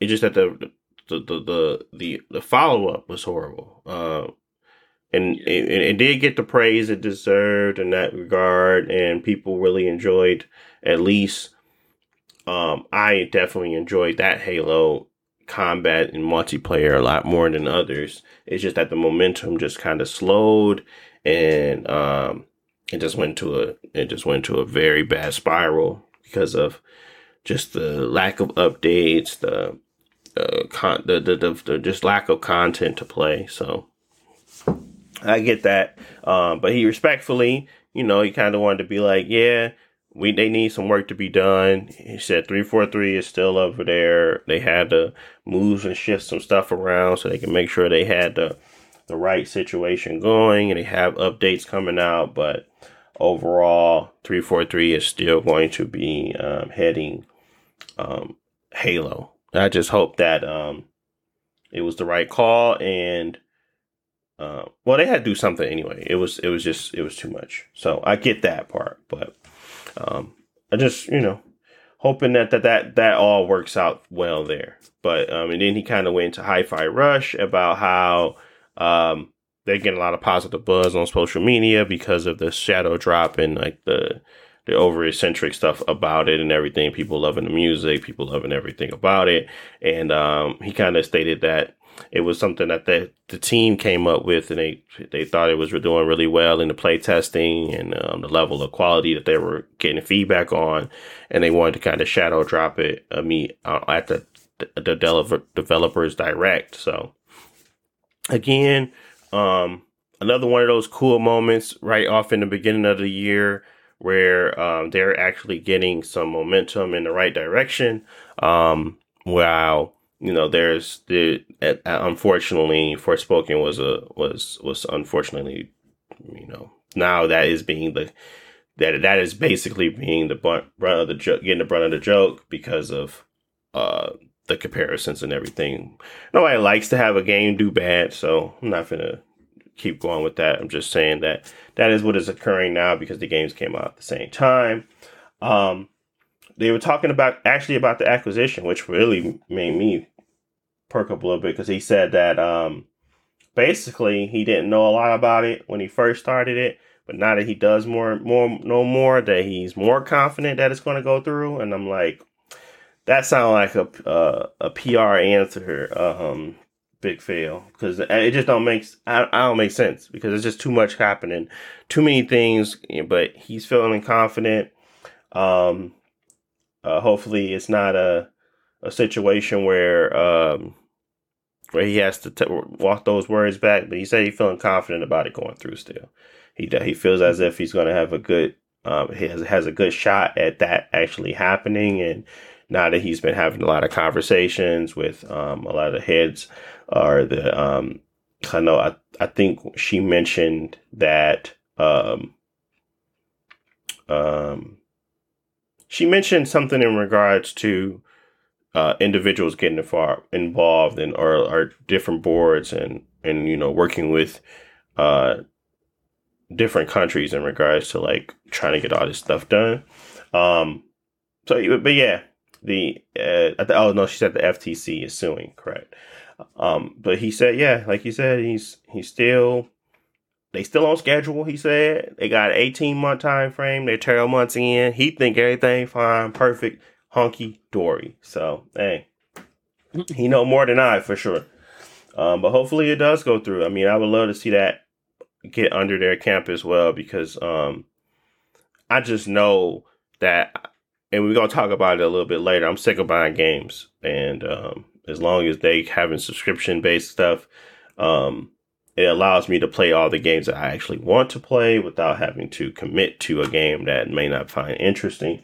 it just that the the the the the, follow up was horrible. Uh, and it, it, did get the praise it deserved in that regard, and people really enjoyed. At least, um, I definitely enjoyed that Halo combat and multiplayer a lot more than others. It's just that the momentum just kind of slowed and um, it just went to a it just went to a very bad spiral because of just the lack of updates, the uh, con- the, the, the, the just lack of content to play. So I get that, um, but he respectfully, you know, he kind of wanted to be like, yeah, we they need some work to be done. He said three four three is still over there. They had to move and shift some stuff around so they can make sure they had the the right situation going and they have updates coming out. But overall, three four three is still going to be um, heading um, Halo. I just hope that um, it was the right call and. Uh, well, they had to do something anyway. It was it was just it was too much. So I get that part, but um, I just, you know, hoping that that that, that all works out well there. But um, and then he kind of went into Hi-Fi Rush about how um, they're getting a lot of positive buzz on social media because of the shadow drop and like the the over eccentric stuff about it and everything. People loving the music, people loving everything about it. And um, he kind of stated that it was something that the the team came up with, and they they thought it was doing really well in the play testing and um, the level of quality that they were getting feedback on, and they wanted to kind of shadow drop it uh, me uh, at the the developer, developers direct. So again, um, another one of those cool moments right off in the beginning of the year where um, they're actually getting some momentum in the right direction. Um, wow you know, there's the unfortunately Forspoken was a was was unfortunately, you know, now that is being the that that is basically being the brunt of the joke, getting the brunt of the joke because of uh the comparisons and everything. Nobody likes to have a game do bad, so I'm not gonna keep going with that. I'm just saying that that is what is occurring now because the games came out at the same time. Um, they were talking about actually about the acquisition, which really made me perk up a little bit because he said that um, basically he didn't know a lot about it when he first started it, but now that he does more, more, no more, that he's more confident that it's going to go through. And I'm like, that sounds like a uh, a PR answer, um, big fail because it just don't make I, I don't make sense because it's just too much happening, too many things. But he's feeling confident. Um, uh, hopefully, it's not a a situation where um, where he has to t- walk those words back. But he said he's feeling confident about it going through. Still, he he feels as if he's going to have a good um, he has, has a good shot at that actually happening. And now that he's been having a lot of conversations with um, a lot of heads, or the um, I know I I think she mentioned that um, um, she mentioned something in regards to uh, individuals getting far involved in or, or different boards and and you know working with uh, different countries in regards to like trying to get all this stuff done. Um, so, but yeah, the uh, oh no, she said the FTC is suing, correct? Um, but he said, yeah, like you said, he's he's still they still on schedule. He said they got eighteen month time frame. They're twelve months in. He think everything fine, perfect hunky dory. So hey, he know more than I for sure. Um, but hopefully it does go through. I mean, I would love to see that get under their camp as well because um, I just know that, and we're gonna talk about it a little bit later. I'm sick of buying games, and um, as long as they having subscription based stuff, um, it allows me to play all the games that I actually want to play without having to commit to a game that may not find interesting.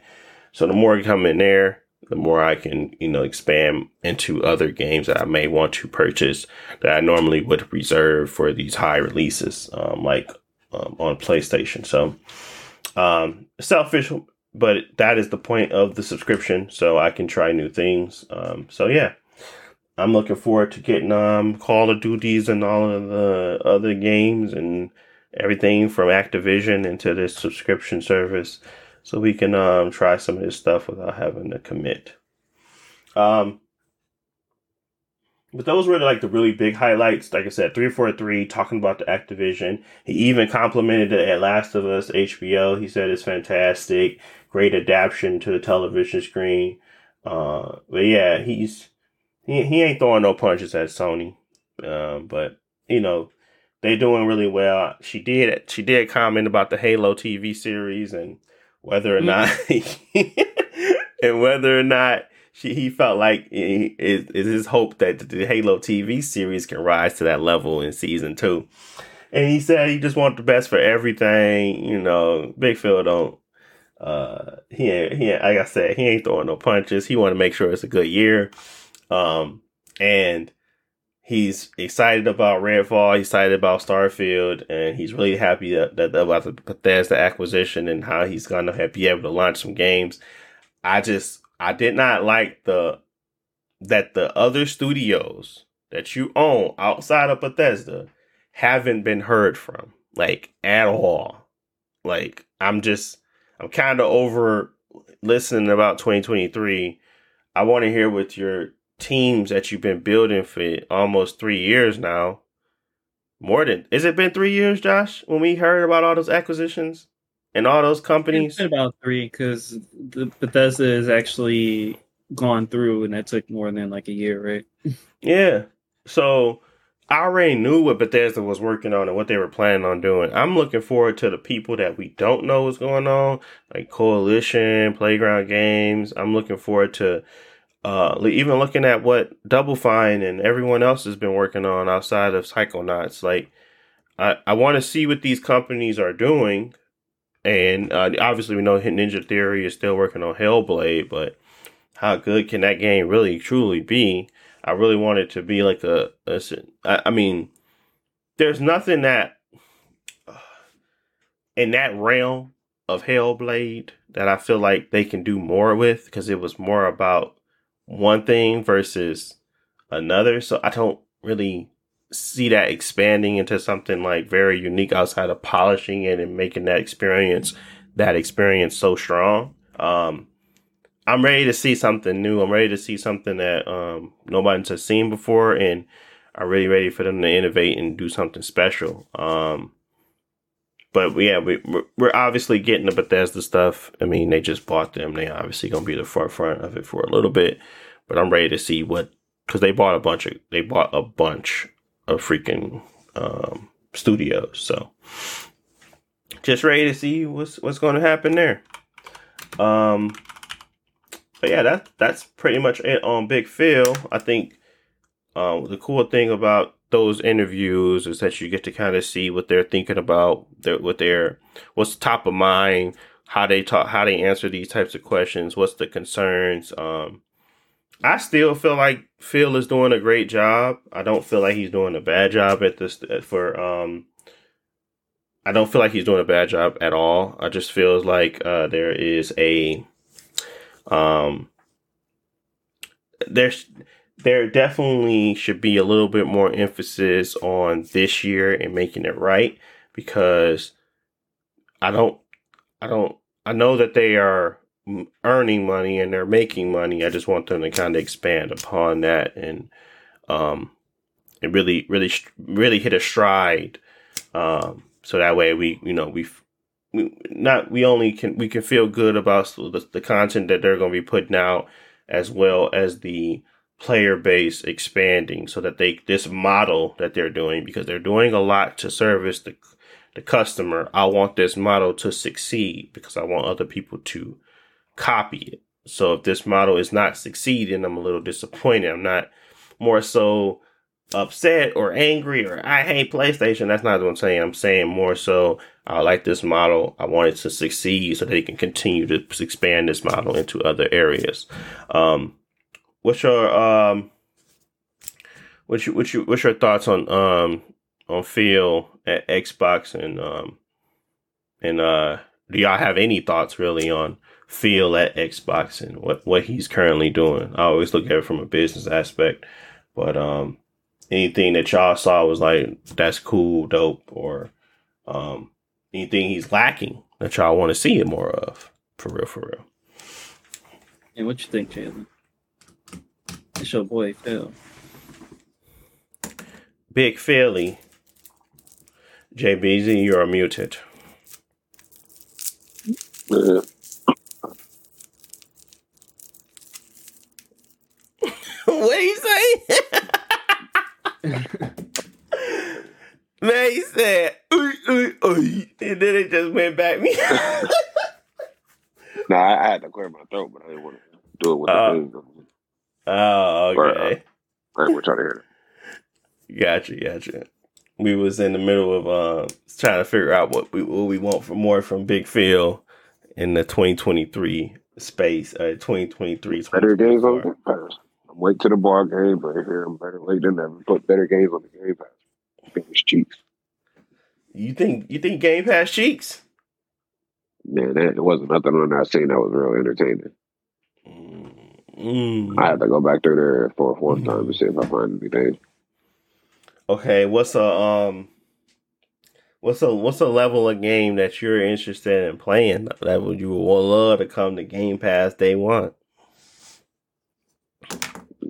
So the more I come in there, the more I can, you know, expand into other games that I may want to purchase that I normally would reserve for these high releases, um, like um, on PlayStation. So, um, selfish, but that is the point of the subscription, so I can try new things. Um, so yeah, I'm looking forward to getting um Call of Duties and all of the other games and everything from Activision into this subscription service so we can um, try some of this stuff without having to commit. Um, but those were like the really big highlights. Like I said, 343 talking about the Activision. He even complimented the Last of Us HBO. He said it's fantastic, great adaptation to the television screen. Uh, but yeah, he's he, he ain't throwing no punches at Sony. Um, but you know, they're doing really well. She did she did comment about the Halo TV series and whether or not <laughs> and whether or not she, he felt like it is his hope that the Halo TV series can rise to that level in season two. And he said he just wants the best for everything. You know, Big Phil don't. Uh, he ain't, he ain't, like I said, he ain't throwing no punches. He want to make sure it's a good year. Um, and he's excited about Redfall, he's excited about Starfield, and he's really happy that, that about the Bethesda acquisition and how he's gonna be able to launch some games. I just I did not like the that the other studios that you own outside of Bethesda haven't been heard from like at all. Like I'm just I'm kind of over listening about 2023. I want to hear what your teams that you've been building for almost three years now. More than is it been three years, Josh? When we heard about all those acquisitions and all those companies, about three because the Bethesda is actually gone through, and that took more than like a year, right? yeah. So I already knew what Bethesda was working on and what they were planning on doing. I'm looking forward to the people that we don't know what's going on, like Coalition, Playground Games. I'm looking forward to uh, even looking at what Double Fine and everyone else has been working on outside of Psychonauts, like I, I want to see what these companies are doing. And uh, obviously, we know Hit Ninja Theory is still working on Hellblade, but how good can that game really truly be? I really want it to be like a. a I, I mean, there's nothing that uh, in that realm of Hellblade that I feel like they can do more with because it was more about one thing versus another. So I don't really see that expanding into something like very unique outside of polishing it and making that experience that experience so strong. Um, I'm ready to see something new. I'm ready to see something that um, nobody's has seen before, and are really ready for them to innovate and do something special. Um, but yeah, we we're obviously getting the Bethesda stuff. I mean, they just bought them. They obviously gonna be the forefront of it for a little bit. But I'm ready to see what because they bought a bunch of they bought a bunch of freaking um, studios. So just ready to see what's what's going to happen there. Um, but yeah, that that's pretty much it on Big Phil. I think uh, the cool thing about those interviews is that you get to kind of see what they're thinking about, their, what their what's top of mind, how they talk, how they answer these types of questions, what's the concerns. Um, I still feel like Phil is doing a great job. I don't feel like he's doing a bad job at this for um I don't feel like he's doing a bad job at all. I just feels like uh, there is a um there's there definitely should be a little bit more emphasis on this year and making it right because I don't I don't I know that they are earning money and they're making money. I just want them to kind of expand upon that and um and really really really hit a stride um so that way we you know we we not we only can we can feel good about the, the content that they're going to be putting out as well as the player base expanding so that they this model that they're doing because they're doing a lot to service the the customer. I want this model to succeed because i want other people to copy it. So if this model is not succeeding i'm a little disappointed. I'm not more so upset or angry or I hate PlayStation. That's not what I'm saying. I'm saying more so I like this model. I want it to succeed so they can continue to expand this model into other areas. Um, what's your um, what's your, what's your what's your thoughts on um on Phil at Xbox and um and uh do y'all have any thoughts really on Phil at Xbox and what what he's currently doing? I always look at it from a business aspect, but um anything that y'all saw was like that's cool, dope, or um, anything he's lacking that y'all want to see it more of, for real, for real. And what you think, Jalen? It's your boy Phil. Big Philly. JBZ, you're muted. what do you say? <laughs> Man, he said, ooh, ooh, ooh, and then it just went back me. <laughs> nah, I, I, had to clear my throat, but I didn't want to do it with uh, the thing. Oh, okay. But, uh, I trying to hear it. Gotcha, gotcha. We was in the middle of uh, trying to figure out what we what we want for more from Big Phil in the 2023 space, uh, 2023. Better on Wait to the ball game, but here I'm better late than never. Put better games on the Game Pass. It's cheeks. You think you think Game Pass cheeks? Man, that, there wasn't nothing on that scene that was real entertaining. Mm. I have to go back through there for a fourth mm. time to see if I find anything. Okay, what's a um, what's a what's a level of game that you're interested in playing that would you would love to come to Game Pass day one?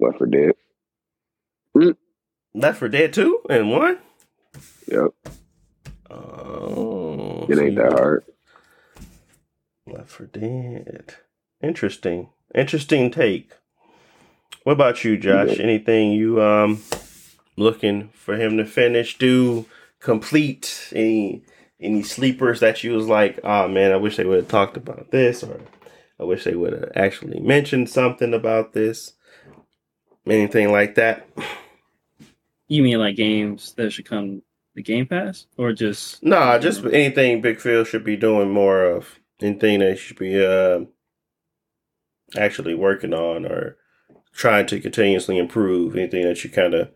Left 4 Dead. Mm. Left 4 Dead 2 and 1? Yep. Oh. It ain't that hard. Left 4 Dead. Interesting. Interesting take. What about you, Josh? Yeah. Anything you um looking for him to finish, do, complete? Any any sleepers that you was like, oh man, I wish they would have talked about this, or I wish they would have actually mentioned something about this. Anything like that? You mean like games that should come the Game Pass, or just no? Nah, just know? anything Big Phil should be doing more of. Anything they should be uh, actually working on or trying to continuously improve. Anything that you kind of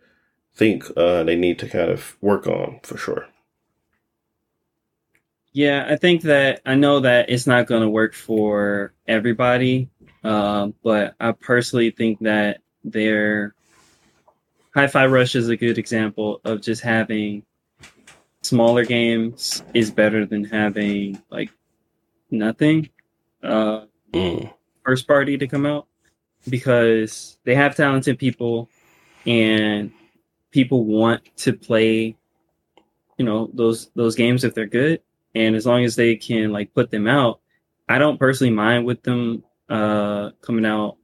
think uh, they need to kind of work on for sure. Yeah, I think that I know that it's not going to work for everybody, um, but I personally think that their Hi-Fi Rush is a good example of just having smaller games is better than having like nothing uh, mm. first party to come out because they have talented people and people want to play, you know, those those games if they're good, and as long as they can like put them out, I don't personally mind with them uh coming out.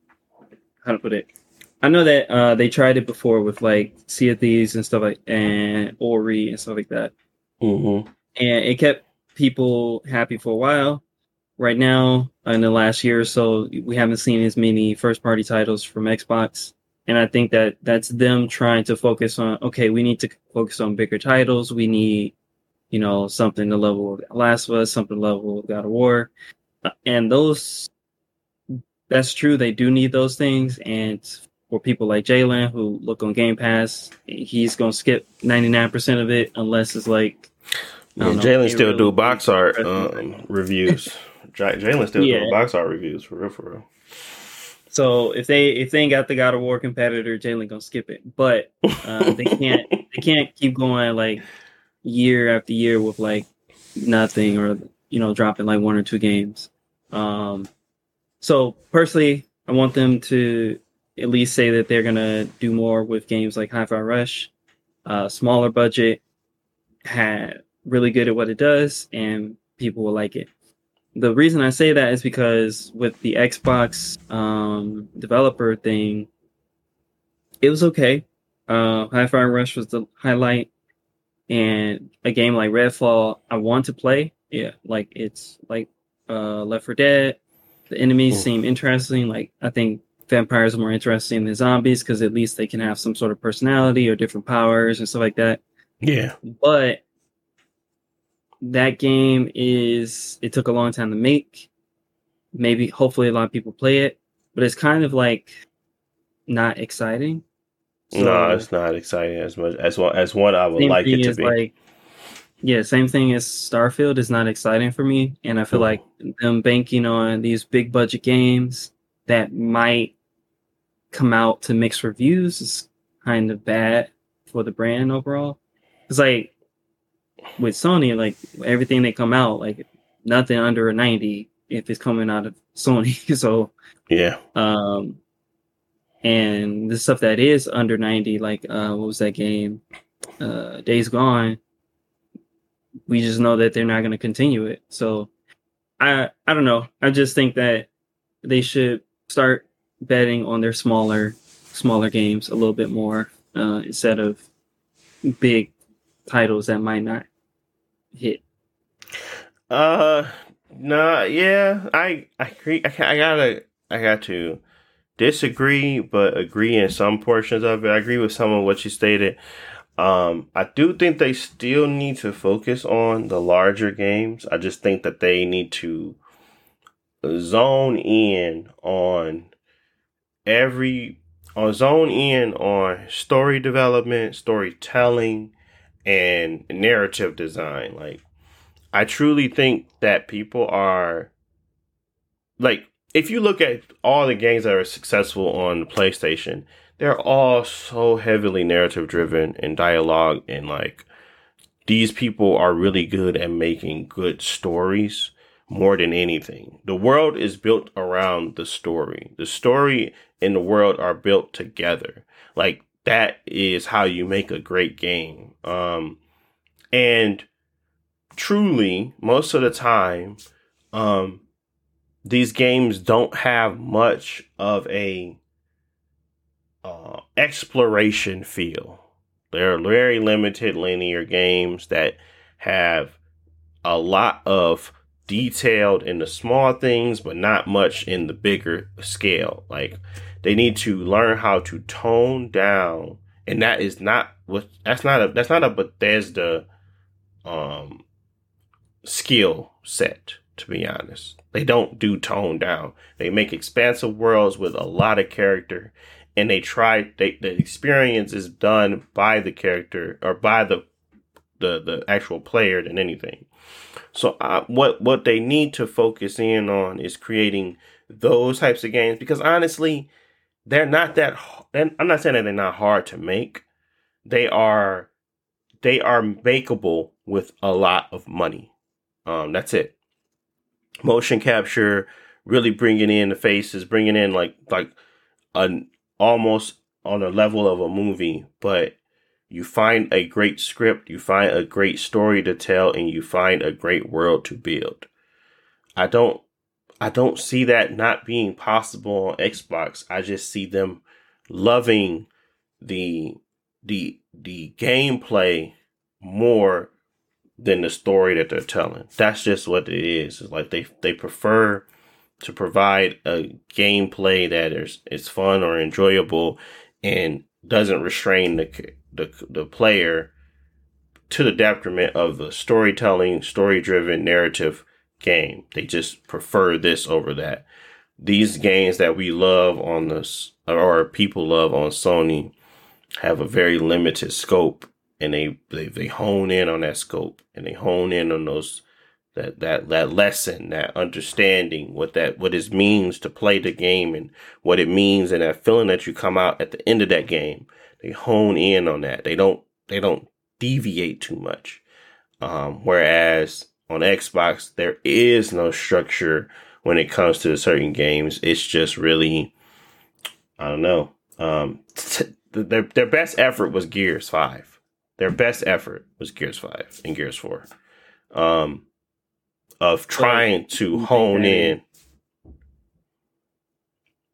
How to put it? I know that uh they tried it before with like Sea of Thieves and stuff like and Ori and stuff like that, mm-hmm. and it kept people happy for a while. Right now, in the last year or so, we haven't seen as many first party titles from Xbox and I think that that's them trying to focus on okay, we need to focus on bigger titles. We need, you know, something the level of Last of Us, something level of God of War, and those. That's true. They do need those things, and for people like Jalen who look on Game Pass, he's gonna skip ninety nine percent of it unless it's like. Yeah, <laughs> Jalen still do box art um, reviews. Jalen still yeah. do box art reviews for real, for real. So if they if they ain't got the God of War competitor, Jalen gonna skip it. But uh, they can't <laughs> they can't keep going like year after year with like nothing or you know dropping like one or two games. Um, so personally, I want them to at least say that they're gonna do more with games like Hi-Fi Rush, uh, smaller budget, had really good at what it does, and people will like it the reason I say that is because with the Xbox um, developer thing, it was okay. Uh, Hi-Fi Rush was the highlight, and a game like Redfall, I want to play. Yeah, like it's like uh, Left 4 Dead. The enemies Ooh. seem interesting. Like I think vampires are more interesting than zombies because at least they can have some sort of personality or different powers and stuff like that. Yeah, but that game is it took a long time to make. Maybe hopefully a lot of people play it, but it's kind of like not exciting. So, no, it's not exciting as much as what as what I would like it to be. Like, yeah, same thing as Starfield is not exciting for me, and I feel mm-hmm. like them banking on these big budget games that might come out to mixed reviews is kind of bad for the brand overall. It's like with Sony, like everything they come out, like nothing under a 90 if it's coming out of <laughs> Sony. so yeah. Um and the stuff that is under 90, like uh what was that game? Uh Days Gone. We just know that they're not gonna continue it. So I I don't know. I just think that they should start betting on their smaller smaller games a little bit more uh instead of big titles that might not hit? Uh, no, yeah, I I agree. I, I gotta I got to disagree, but agree in some portions of it. I agree with some of what you stated. Um, I do think they still need to focus on the larger games. I just think that they need to zone in on every on zone in on story development, storytelling, and narrative design. Like, I truly think that people are like, if you look at all the games that are successful on the PlayStation, they're all so heavily narrative driven and dialogue and like these people are really good at making good stories more than anything. The world is built around the story. The story and the world are built together. Like that is how you make a great game. Um, and truly, most of the time, um, these games don't have much of a uh, exploration feel. They're very limited linear games that have a lot of detailed in the small things, but not much in the bigger scale. Like they need to learn how to tone down, and that is not what that's not a that's not a Bethesda um skill set. To be honest, they don't do tone down. They make expansive worlds with a lot of character, and they try. They, the experience is done by the character or by the the the actual player than anything. So what what they need to focus in on is creating those types of games because honestly, they're not that. I'm not saying that they're not hard to make. They are, they are makeable with a lot of money. Um, that's it. Motion capture, really bringing in the faces, bringing in like like an almost on a level of a movie, but you find a great script, you find a great story to tell, and you find a great world to build. I don't I don't see that not being possible on Xbox. I just see them loving the the the gameplay more than the story that they're telling. That's just what it is. It's like they they prefer to provide a gameplay that is is fun or enjoyable and doesn't restrain the the, the player to the detriment of the storytelling, story driven narrative game. They just prefer this over that. These games that we love on this or people love on Sony have a very limited scope and they, they they hone in on that scope and they hone in on those that that that lesson, that understanding what that what it means to play the game and what it means and that feeling that you come out at the end of that game. They hone in on that. They don't they don't deviate too much. Um, whereas on Xbox there is no structure when it comes to certain games. It's just really I don't know. Um, t- their their best effort was Gears Five. Their best effort was Gears Five and Gears Four. Um, of trying to hone in?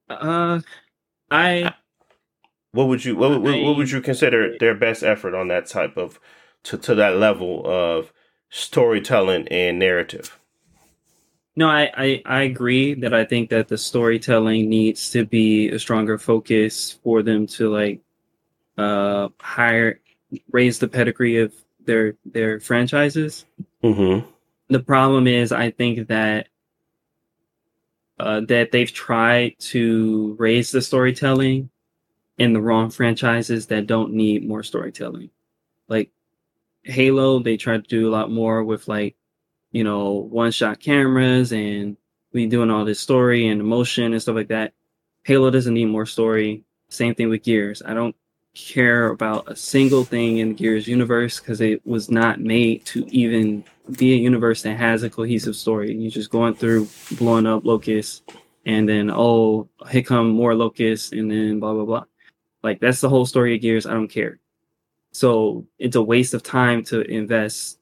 Uh, I. What would you what, what, what would you consider their best effort on that type of to to that level of storytelling and narrative? No, I, I, I agree that I think that the storytelling needs to be a stronger focus for them to like uh hire raise the pedigree of their their franchises. Mm-hmm the problem is I think that uh, that they've tried to raise the storytelling in the wrong franchises that don't need more storytelling. Like Halo, they tried to do a lot more with like, you know, one shot cameras and we doing all this story and emotion and stuff like that. Halo doesn't need more story. Same thing with Gears. I don't care about a single thing in Gears universe because it was not made to even be a universe that has a cohesive story. You're just going through blowing up locusts and then oh here come more locusts and then blah blah blah. Like that's the whole story of Gears. I don't care. So it's a waste of time to invest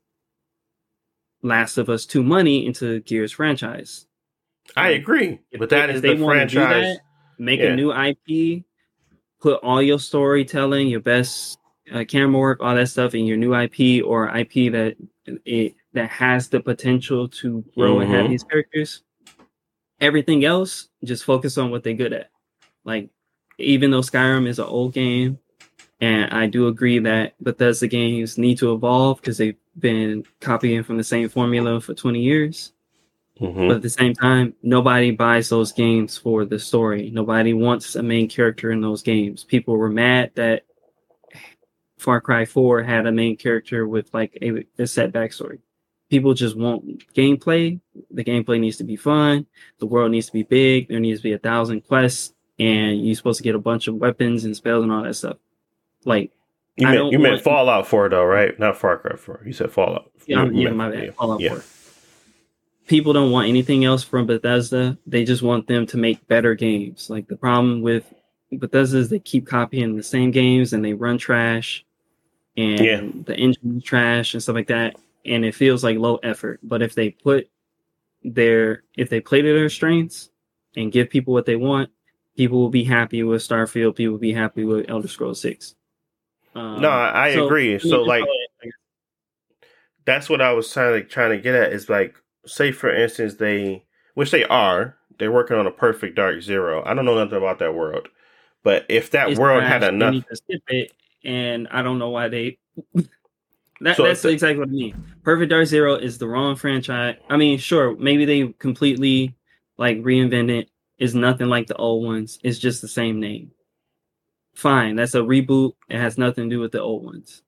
Last of Us 2 money into Gears franchise. I agree. But that is the franchise. That, make yeah. a new IP put all your storytelling, your best uh, camera work, all that stuff in your new IP or IP that it that has the potential to grow mm-hmm. and have mm-hmm. these characters. Everything else, just focus on what they're good at. Like, even though Skyrim is an old game, and I do agree that Bethesda games need to evolve because they've been copying from the same formula for 20 years. Mm-hmm. But at the same time, nobody buys those games for the story. Nobody wants a main character in those games. People were mad that Far Cry 4 had a main character with like a, a set backstory. People just want gameplay. The gameplay needs to be fun. The world needs to be big. There needs to be a thousand quests, and you're supposed to get a bunch of weapons and spells and all that stuff. Like you meant you meant Fallout 4 though, right? Not Far Cry 4. You said Fallout. Yeah, yeah, my bad. Yeah. Fallout yeah. 4 people don't want anything else from Bethesda. They just want them to make better games. Like the problem with Bethesda is they keep copying the same games and they run trash and yeah. the engine trash and stuff like that. And it feels like low effort. But if they put their if they play to their strengths and give people what they want, people will be happy with Starfield. People will be happy with Elder Scrolls Six. Um, no, I, so, agree. So like, that's what I was trying to trying to get at is like say for instance they which they are they're working on a perfect dark zero i don't know nothing about that world but if that it's world had enough it, and i don't know why they <laughs> that, so that's exactly what i mean perfect dark zero is the wrong franchise i mean sure maybe they completely like reinvented is nothing like the old ones it's just the same name fine that's a reboot it has nothing to do with the old ones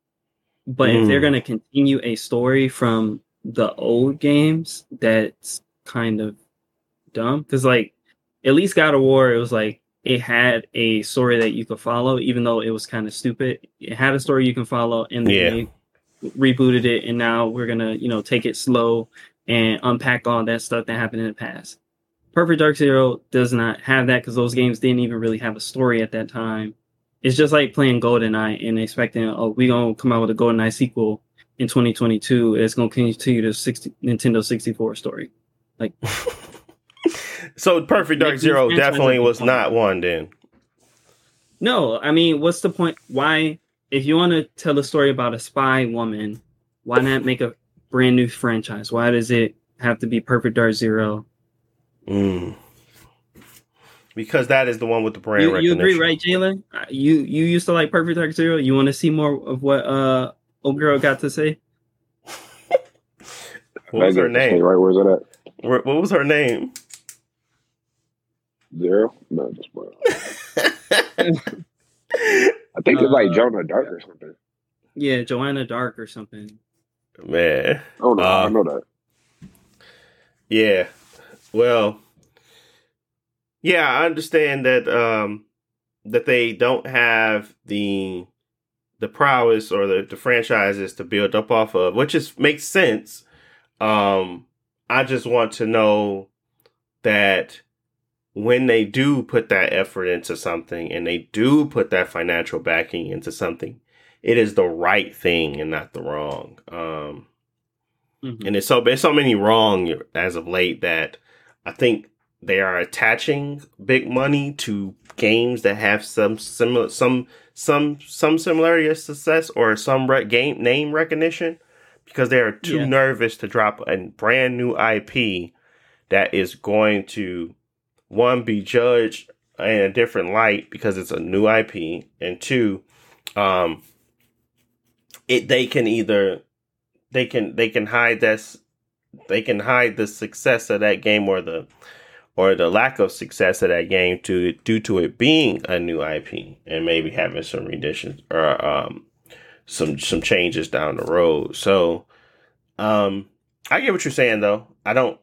but mm. if they're hmm. going to continue a story from the old games that's kind of dumb because like at least God of War it was like it had a story that you could follow even though it was kind of stupid it had a story you can follow and then yeah. rebooted it and now we're gonna you know take it slow and unpack all that stuff that happened in the past Perfect Dark Zero does not have that because those games didn't even really have a story at that time it's just like playing GoldenEye and expecting, oh, we're gonna come out with a GoldenEye sequel in 2022. It's gonna continue the 60 Nintendo 64 story. Like, <laughs> so Perfect Dark Zero definitely was not one. Then, no, I mean, what's the point? Why, if you want to tell a story about a spy woman, why not make a brand new franchise? Why does it have to be Perfect Dark Zero? Mm because that is the one with the brand you, you agree, right, Jalen? Uh, you you used to like Perfect Dark Zero. You want to see more of what uh old girl got to say? <laughs> what was her name? Right, where's it at? What was her name? Zero? No, just one. I think it's like uh, Jonah Dark or something. Yeah, Joanna Dark or something. Man. Oh no, uh, I know that. Yeah. Well, yeah, I understand that um, that they don't have the the prowess or the, the franchises to build up off of, which is makes sense. Um, I just want to know that when they do put that effort into something and they do put that financial backing into something, it is the right thing and not the wrong. Um, mm-hmm. And it's so there's so many wrong as of late that I think they are attaching big money to games that have some similar some some some similarity of success or some re- game name recognition because they are too yeah. nervous to drop a brand new IP that is going to one be judged in a different light because it's a new IP and two um it they can either they can they can hide this they can hide the success of that game or the or the lack of success of that game to due to it being a new IP and maybe having some renditions or um, some some changes down the road. So um, I get what you're saying though. I don't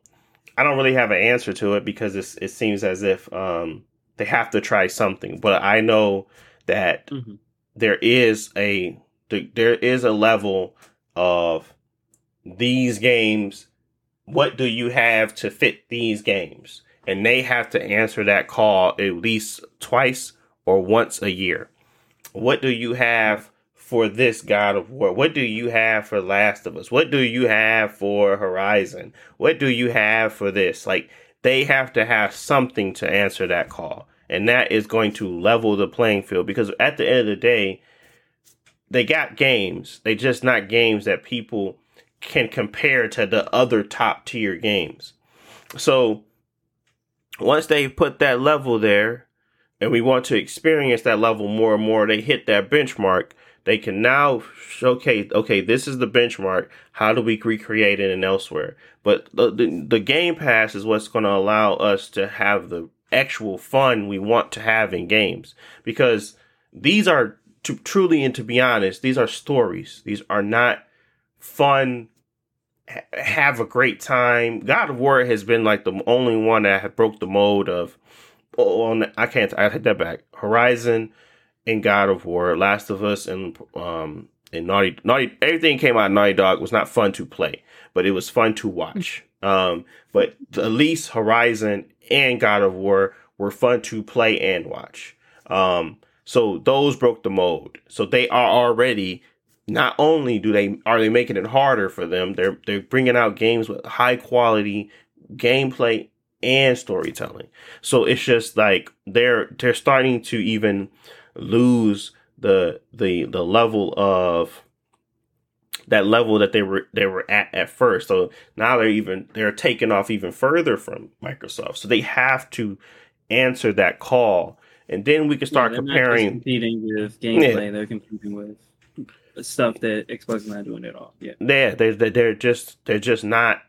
I don't really have an answer to it because it's, it seems as if um, they have to try something. But I know that mm-hmm. there is a there is a level of these games. What do you have to fit these games? and they have to answer that call at least twice or once a year. What do you have for this God of War? What do you have for Last of Us? What do you have for Horizon? What do you have for this? Like they have to have something to answer that call. And that is going to level the playing field because at the end of the day, they got games. They just not games that people can compare to the other top tier games. So once they put that level there and we want to experience that level more and more, they hit that benchmark. They can now showcase, okay, this is the benchmark. How do we recreate it and elsewhere? But the, the, the Game Pass is what's going to allow us to have the actual fun we want to have in games because these are to, truly and to be honest, these are stories. These are not fun have a great time. God of War has been like the only one that broke the mold of. Oh, I can't. I take that back. Horizon and God of War, Last of Us, and um and Naughty Naughty. Everything came out. Naughty Dog was not fun to play, but it was fun to watch. Um, but at least Horizon and God of War were fun to play and watch. Um, so those broke the mold. So they are already not only do they are they making it harder for them, they're they're bringing out games with high quality gameplay and storytelling. So it's just like they're they're starting to even lose the the the level of that level that they were they were at at first. So now they're even they're taking off even further from Microsoft. So they have to answer that call, and then we can start yeah, comparing. competing with gameplay, yeah. they're competing with stuff that Xbox is not doing at all. Yeah, yeah, they they're just they're just not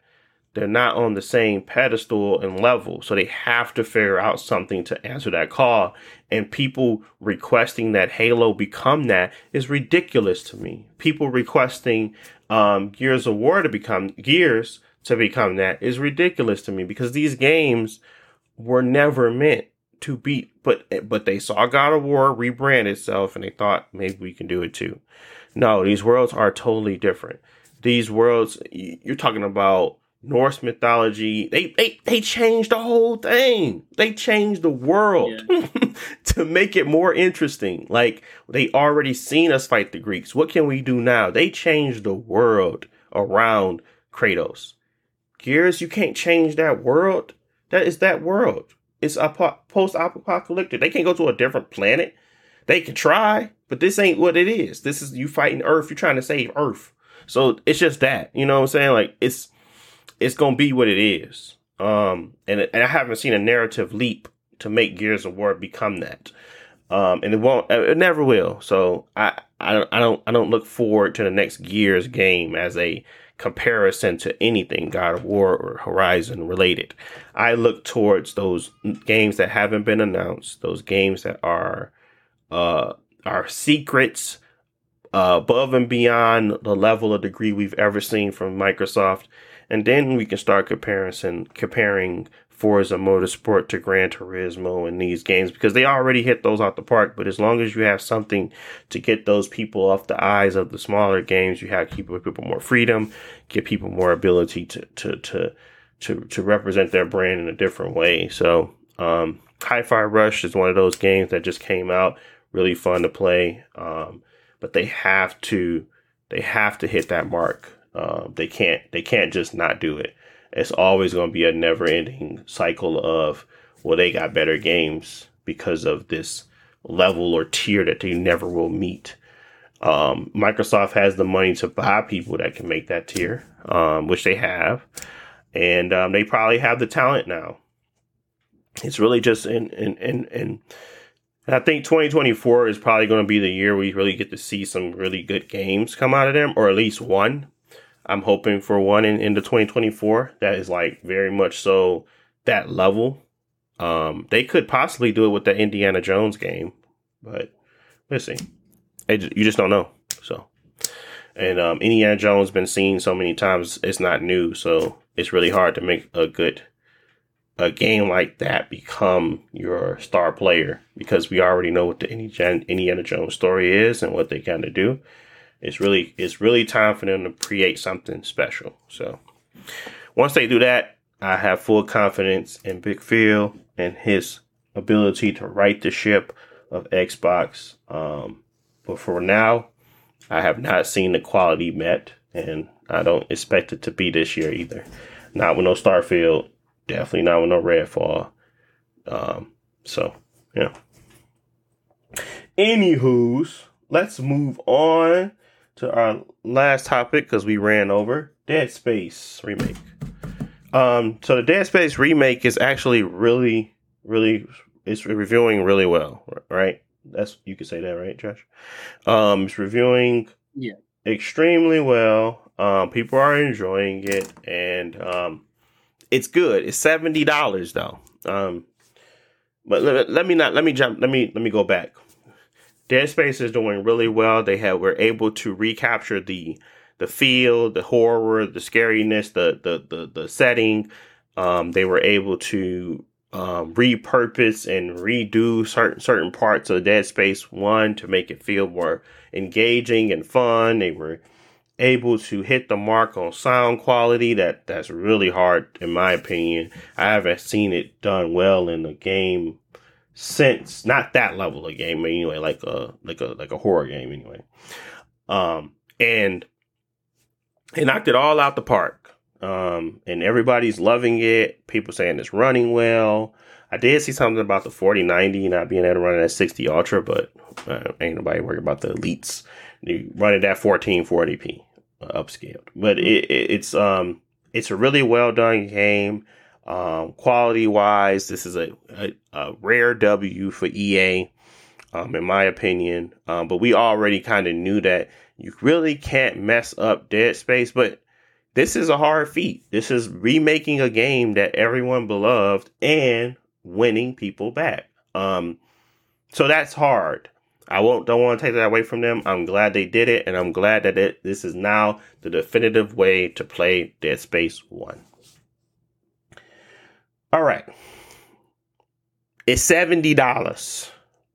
they're not on the same pedestal and level, so they have to figure out something to answer that call. And people requesting that Halo become that is ridiculous to me. People requesting um, Gears of War to become Gears to become that is ridiculous to me because these games were never meant to beat. But but they saw God of War rebrand itself and they thought maybe we can do it too. No, these worlds are totally different. These worlds, you're talking about Norse mythology. They they they changed the whole thing. They changed the world yeah. <laughs> to make it more interesting. Like they already seen us fight the Greeks. What can we do now? They changed the world around Kratos. Gears, you can't change that world. That is that world. It's a post-apocalyptic. They can't go to a different planet. They can try, but this ain't what it is. This is you fighting Earth. You're trying to save Earth. So it's just that. You know what I'm saying? Like it's it's gonna be what it is. Um, and and I haven't seen a narrative leap to make Gears of War become that. Um, and it won't. It never will. So I I I don't I don't look forward to the next Gears game as a comparison to anything God of War or Horizon related. I look towards those games that haven't been announced, those games that are uh are secrets uh, above and beyond the level of degree we've ever seen from Microsoft and then we can start comparison comparing Forza Motorsport to Gran Turismo and these games because they already hit those out the park. But as long as you have something to get those people off the eyes of the smaller games, you have to keep people more freedom, give people more ability to to to to, to represent their brand in a different way. So, um, Hi-Fi Rush is one of those games that just came out, really fun to play. Um, but they have to they have to hit that mark um, they can't they can't just not do it. It's always going to be a never ending cycle of well they got better games because of this level or tier that they never will meet. Um, Microsoft has the money to buy people that can make that tier, um, which they have, and um, they probably have the talent now. It's really just in in in, in I think 2024 is probably going to be the year we really get to see some really good games come out of them, or at least one. I'm hoping for one in in the 2024 that is like very much so that level. Um, they could possibly do it with the Indiana Jones game, but let's see. It, you just don't know. So, and um, Indiana Jones has been seen so many times; it's not new. So it's really hard to make a good a game like that become your star player because we already know what the Indiana Jones story is and what they kind of do it's really it's really time for them to create something special. So once they do that, I have full confidence in Big Phil and his ability to right the ship of Xbox. Um, but for now, I have not seen the quality met, and I don't expect it to be this year either. Not with no Starfield, definitely not with no Redfall. Um, so yeah. Anywho's, let's move on to our last topic because we ran over Dead Space remake. Um, so the Dead Space remake is actually really, really, it's reviewing really well, right? That's you could say that, right, Josh? Um, it's reviewing yeah extremely well. Um, people are enjoying it, and um, it's good. It's seventy dollars though. Um, but let, let me not let me jump. Let me let me go back. Dead Space is doing really well. They have were able to recapture the the feel, the horror, the scariness, the the the, the setting. Um, they were able to um, repurpose and redo certain certain parts of Dead Space One to make it feel more engaging and fun. They were able to hit the mark on sound quality that that's really hard in my opinion. I haven't seen it done well in a game since not that level of game anyway, like a like a like a horror game anyway. Um, and they knocked it all out the park. Um, and everybody's loving it. People saying it's running well. I did see something about the 4090 not being able to run it at 60 Ultra, but uh, ain't nobody worried about the elites. You run it at 1440p uh, upscaled, but it, it, it's um it's a really well done game. Um, quality wise, this is a, a, a, rare W for EA, um, in my opinion. Um, but we already kind of knew that you really can't mess up Dead Space. But this is a hard feat. This is remaking a game that everyone beloved and winning people back. Um, so that's hard. I won't don't want to take that away from them. I'm glad they did it, and I'm glad that it, this is now the definitive way to play Dead Space One. All right. It's $70.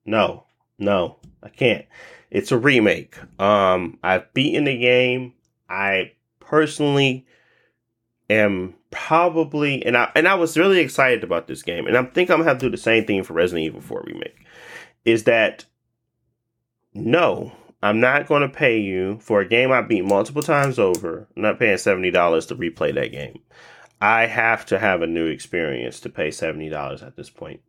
No, no, I can't. It's a remake. Um, I've beaten the game. I personally am probably and I and I was really excited about this game, and I think I'm gonna have to do the same thing for Resident Evil 4 remake. Is that no, I'm not going to pay you for a game I beat multiple times over. I'm not paying seventy dollars to replay that game. I have to have a new experience to pay seventy dollars at this point.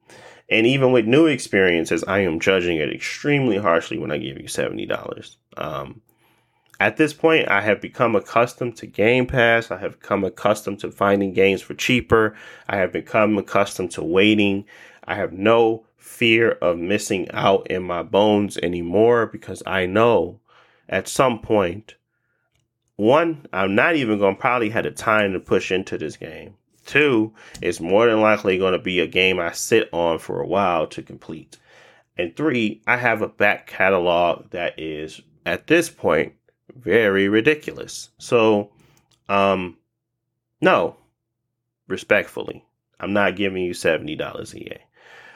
And even with new experiences, I am judging it extremely harshly when I give you seventy dollars. Um, at this point, I have become accustomed to Game Pass. I have become accustomed to finding games for cheaper. I have become accustomed to waiting. I have no fear of missing out in my bones anymore because I know at some point, one, I'm not even going to probably have the time to push into this game. Two, it's more than likely going to be a game I sit on for a while to complete. And three, I have a back catalog that is at this point very ridiculous. So, um, no, respectfully, I'm not giving you $70 EA.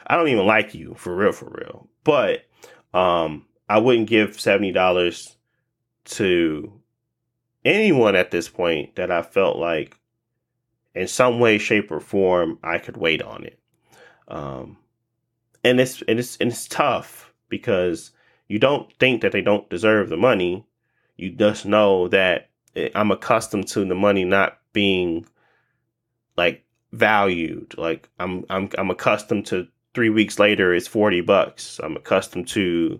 I don't even like you for real, for real. But, um, I wouldn't give $70 to anyone at this point that I felt like in some way, shape, or form I could wait on it. Um, and it's and it's and it's tough because you don't think that they don't deserve the money, you just know that I'm accustomed to the money not being like valued. Like I'm I'm I'm accustomed to three weeks later it's forty bucks. I'm accustomed to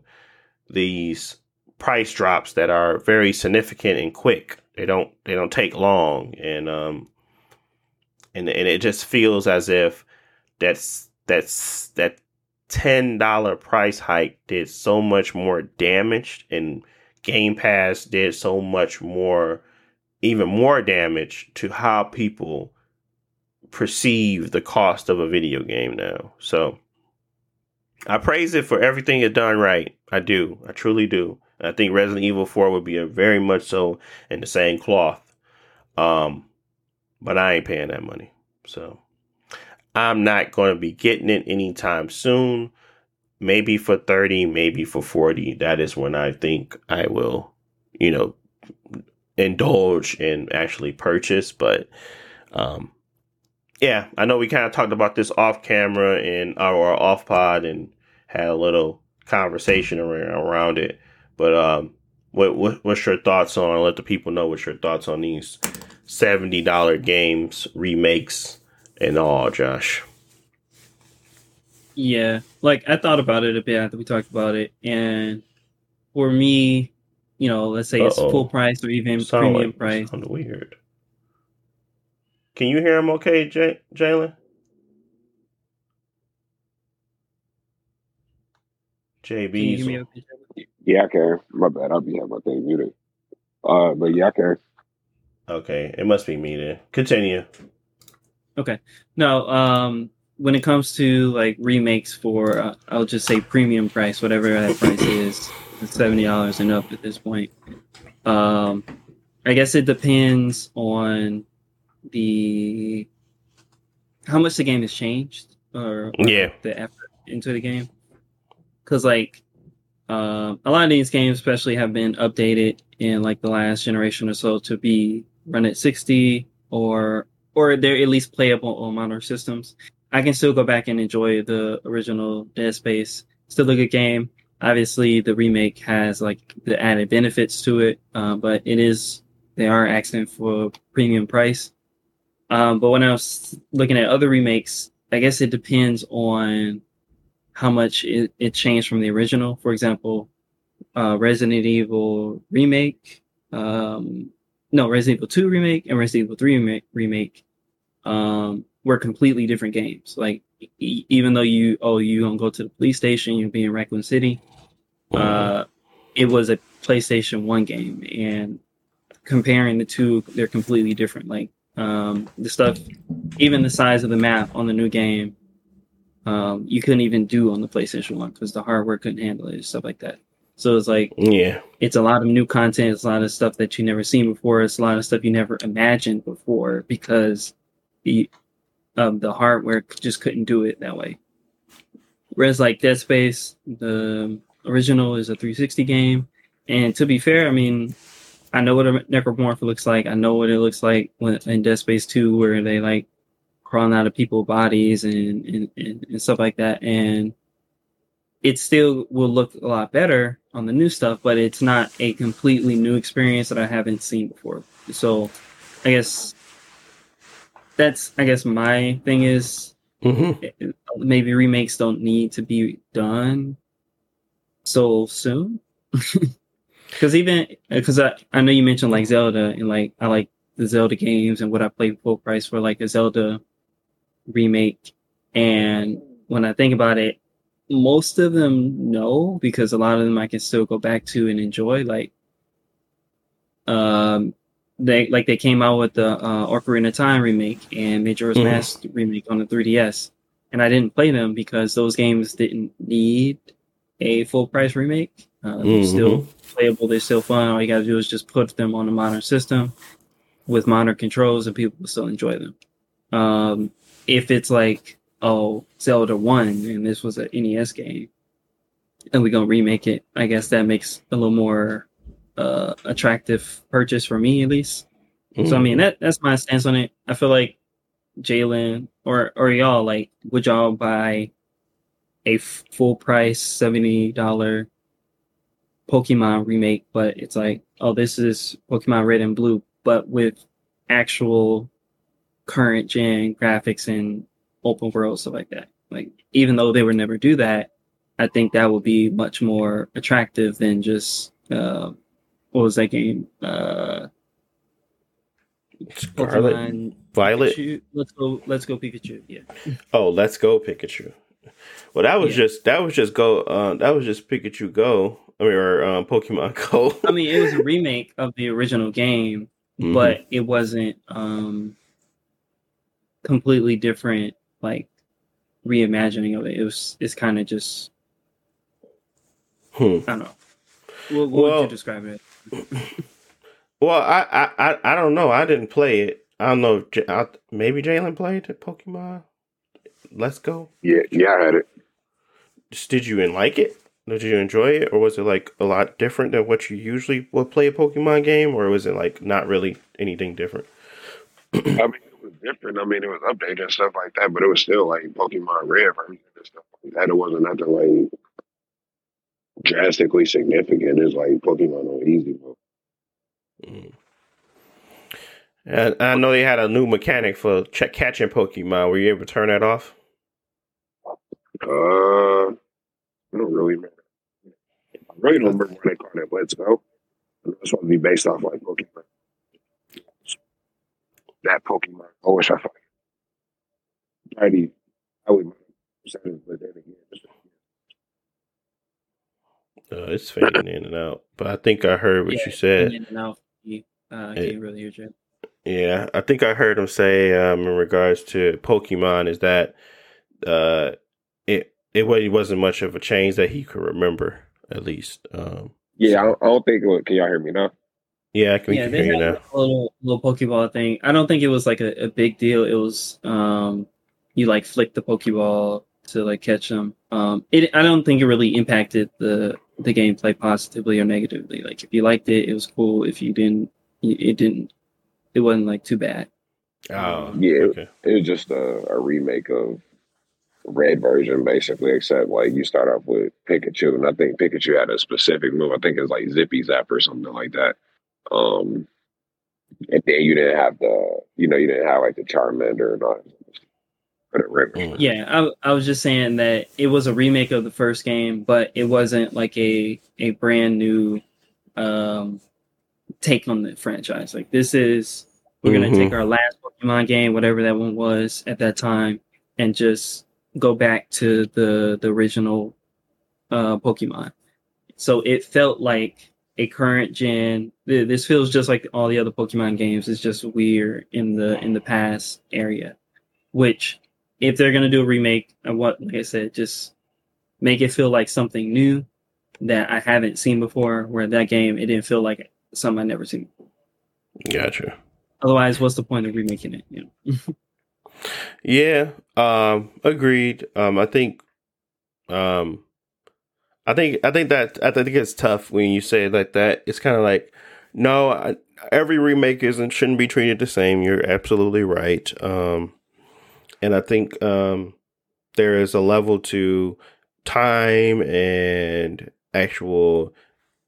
these price drops that are very significant and quick. They don't they don't take long and um and and it just feels as if that's that's that ten dollar price hike did so much more damage and Game Pass did so much more, even more damage to how people perceive the cost of a video game now. So I praise it for everything it done right. I do. I truly do. I think Resident Evil 4 would be a very much so in the same cloth. Um, but I ain't paying that money. So I'm not going to be getting it anytime soon maybe for 30, maybe for 40. That is when I think I will, you know, indulge and actually purchase. But um, yeah, I know we kind of talked about this off camera and our off pod and had a little conversation around, it. But um, what, what what's your thoughts on? Let the people know what your thoughts on these seventy dollar games remakes and all, Josh. Yeah, like I thought about it a bit after we talked about it, and for me, you know, let's say Uh-oh. it's full price or even Sound premium like, price. Sound weird. Can you hear him? Okay, Jalen. JB. Yeah, I can. My bad. I'll be having my thing muted. Uh, but yeah, I can. Okay, it must be me then. Continue. Okay. No, um, when it comes to like remakes for uh, I'll just say premium price, whatever that price is, seventy dollars and up at this point. Um, I guess it depends on the how much the game has changed or, or yeah the effort into the game. Because like uh, a lot of these games, especially, have been updated in like the last generation or so to be run at sixty or or they're at least playable on modern systems. I can still go back and enjoy the original Dead Space. Still a good game. Obviously, the remake has like the added benefits to it, uh, but it is they are asking for premium price. Um, but when I was looking at other remakes, I guess it depends on how much it, it changed from the original. For example, uh, Resident Evil remake, um, no Resident Evil Two remake and Resident Evil Three remake, remake um, were completely different games. Like e- even though you oh you don't go to the police station, you be in Raccoon City. Uh, it was a PlayStation One game, and comparing the two, they're completely different. Like um, the stuff, even the size of the map on the new game, um, you couldn't even do on the PlayStation One because the hardware couldn't handle it, stuff like that. So it's like, yeah, it's a lot of new content. It's a lot of stuff that you never seen before. It's a lot of stuff you never imagined before because the um, the hardware just couldn't do it that way. Whereas like Dead Space, the original is a 360 game, and to be fair, I mean, I know what a necromorph looks like. I know what it looks like when in Dead Space Two, where they like crawling out of people's bodies and, and, and, and stuff like that. And it still will look a lot better on the new stuff, but it's not a completely new experience that I haven't seen before. So I guess that's I guess my thing is mm-hmm. maybe remakes don't need to be done so soon. <laughs> Because even because I, I know you mentioned like Zelda and like I like the Zelda games and what I played full price for like a Zelda remake. And when I think about it, most of them know because a lot of them I can still go back to and enjoy. Like, um, they like they came out with the uh, Ocarina of Time remake and Majora's mm. Mask remake on the 3DS, and I didn't play them because those games didn't need a full price remake. Uh, mm-hmm. They're still playable. They're still fun. All you got to do is just put them on a modern system with modern controls, and people will still enjoy them. Um, if it's like oh Zelda One and this was an NES game, and we're gonna remake it, I guess that makes a little more uh, attractive purchase for me at least. Mm. So I mean mm. that that's my stance on it. I feel like Jalen or or y'all like would y'all buy a f- full price seventy dollar Pokemon remake, but it's like oh this is Pokemon Red and Blue, but with actual current gen graphics and open world stuff like that. Like even though they would never do that, I think that would be much more attractive than just uh, what was that game? Uh, Scarlet, Pokemon, Violet. Pikachu. Let's go. Let's go Pikachu. Yeah. Oh, let's go Pikachu. Well, that was yeah. just that was just go. Uh, that was just Pikachu Go. I mean, or um, Pokemon <laughs> Go. I mean, it was a remake of the original game, mm-hmm. but it wasn't. um completely different like reimagining of it. It was it's kind of just hmm. I don't know. What, what well, would you describe it? <laughs> well, I, I I don't know. I didn't play it. I don't know. I, maybe Jalen played it, Pokemon. Let's go. Yeah, yeah, I had it. Did you like it? Did you enjoy it, or was it like a lot different than what you usually would play a Pokemon game, or was it like not really anything different? I mean, was different. I mean, it was updated and stuff like that, but it was still like Pokemon Red version and stuff like that. It wasn't nothing like drastically significant. It's like Pokemon on easy mode. Mm. And I know they had a new mechanic for ch- catching Pokemon. Were you able to turn that off? Uh, I don't really remember. I really don't remember what they called it. Let's go. It's supposed to be based off like Pokemon that Pokemon. I wish I fucking Mighty. I would percentage, but then again, uh, it's fading in and out. But I think I heard what yeah, you said. In and out. Uh, can't really hear you. Yeah, I think I heard him say um, in regards to Pokemon is that uh, it it wasn't much of a change that he could remember at least. Um, yeah, I don't, I don't think. It can y'all hear me now? Yeah, I can, yeah, they had now. A little little Pokeball thing. I don't think it was like a, a big deal. It was um, you like flick the Pokeball to like catch them. Um, it I don't think it really impacted the the gameplay positively or negatively. Like if you liked it, it was cool. If you didn't, it didn't. It wasn't like too bad. Oh, yeah. Okay. It was just a, a remake of red version basically, except like you start off with Pikachu, and I think Pikachu had a specific move. I think it's like Zippy Zap or something like that. Um, and then you didn't have the, you know, you didn't have like the Charmander and all mm. yeah, I, I was just saying that it was a remake of the first game, but it wasn't like a a brand new um, take on the franchise. Like this is we're mm-hmm. gonna take our last Pokemon game, whatever that one was at that time, and just go back to the the original uh, Pokemon. So it felt like a current gen. This feels just like all the other Pokemon games. It's just weird in the in the past area. Which, if they're gonna do a remake, of what like I said, just make it feel like something new that I haven't seen before. Where that game, it didn't feel like something I never seen. Before. Gotcha. Otherwise, what's the point of remaking it? You know. <laughs> yeah. Um. Agreed. Um. I think. Um I think I think that I think it's tough when you say it like that. It's kind of like No, I, every remake isn't shouldn't be treated the same. You're absolutely right. Um, and I think um, there is a level to time and actual,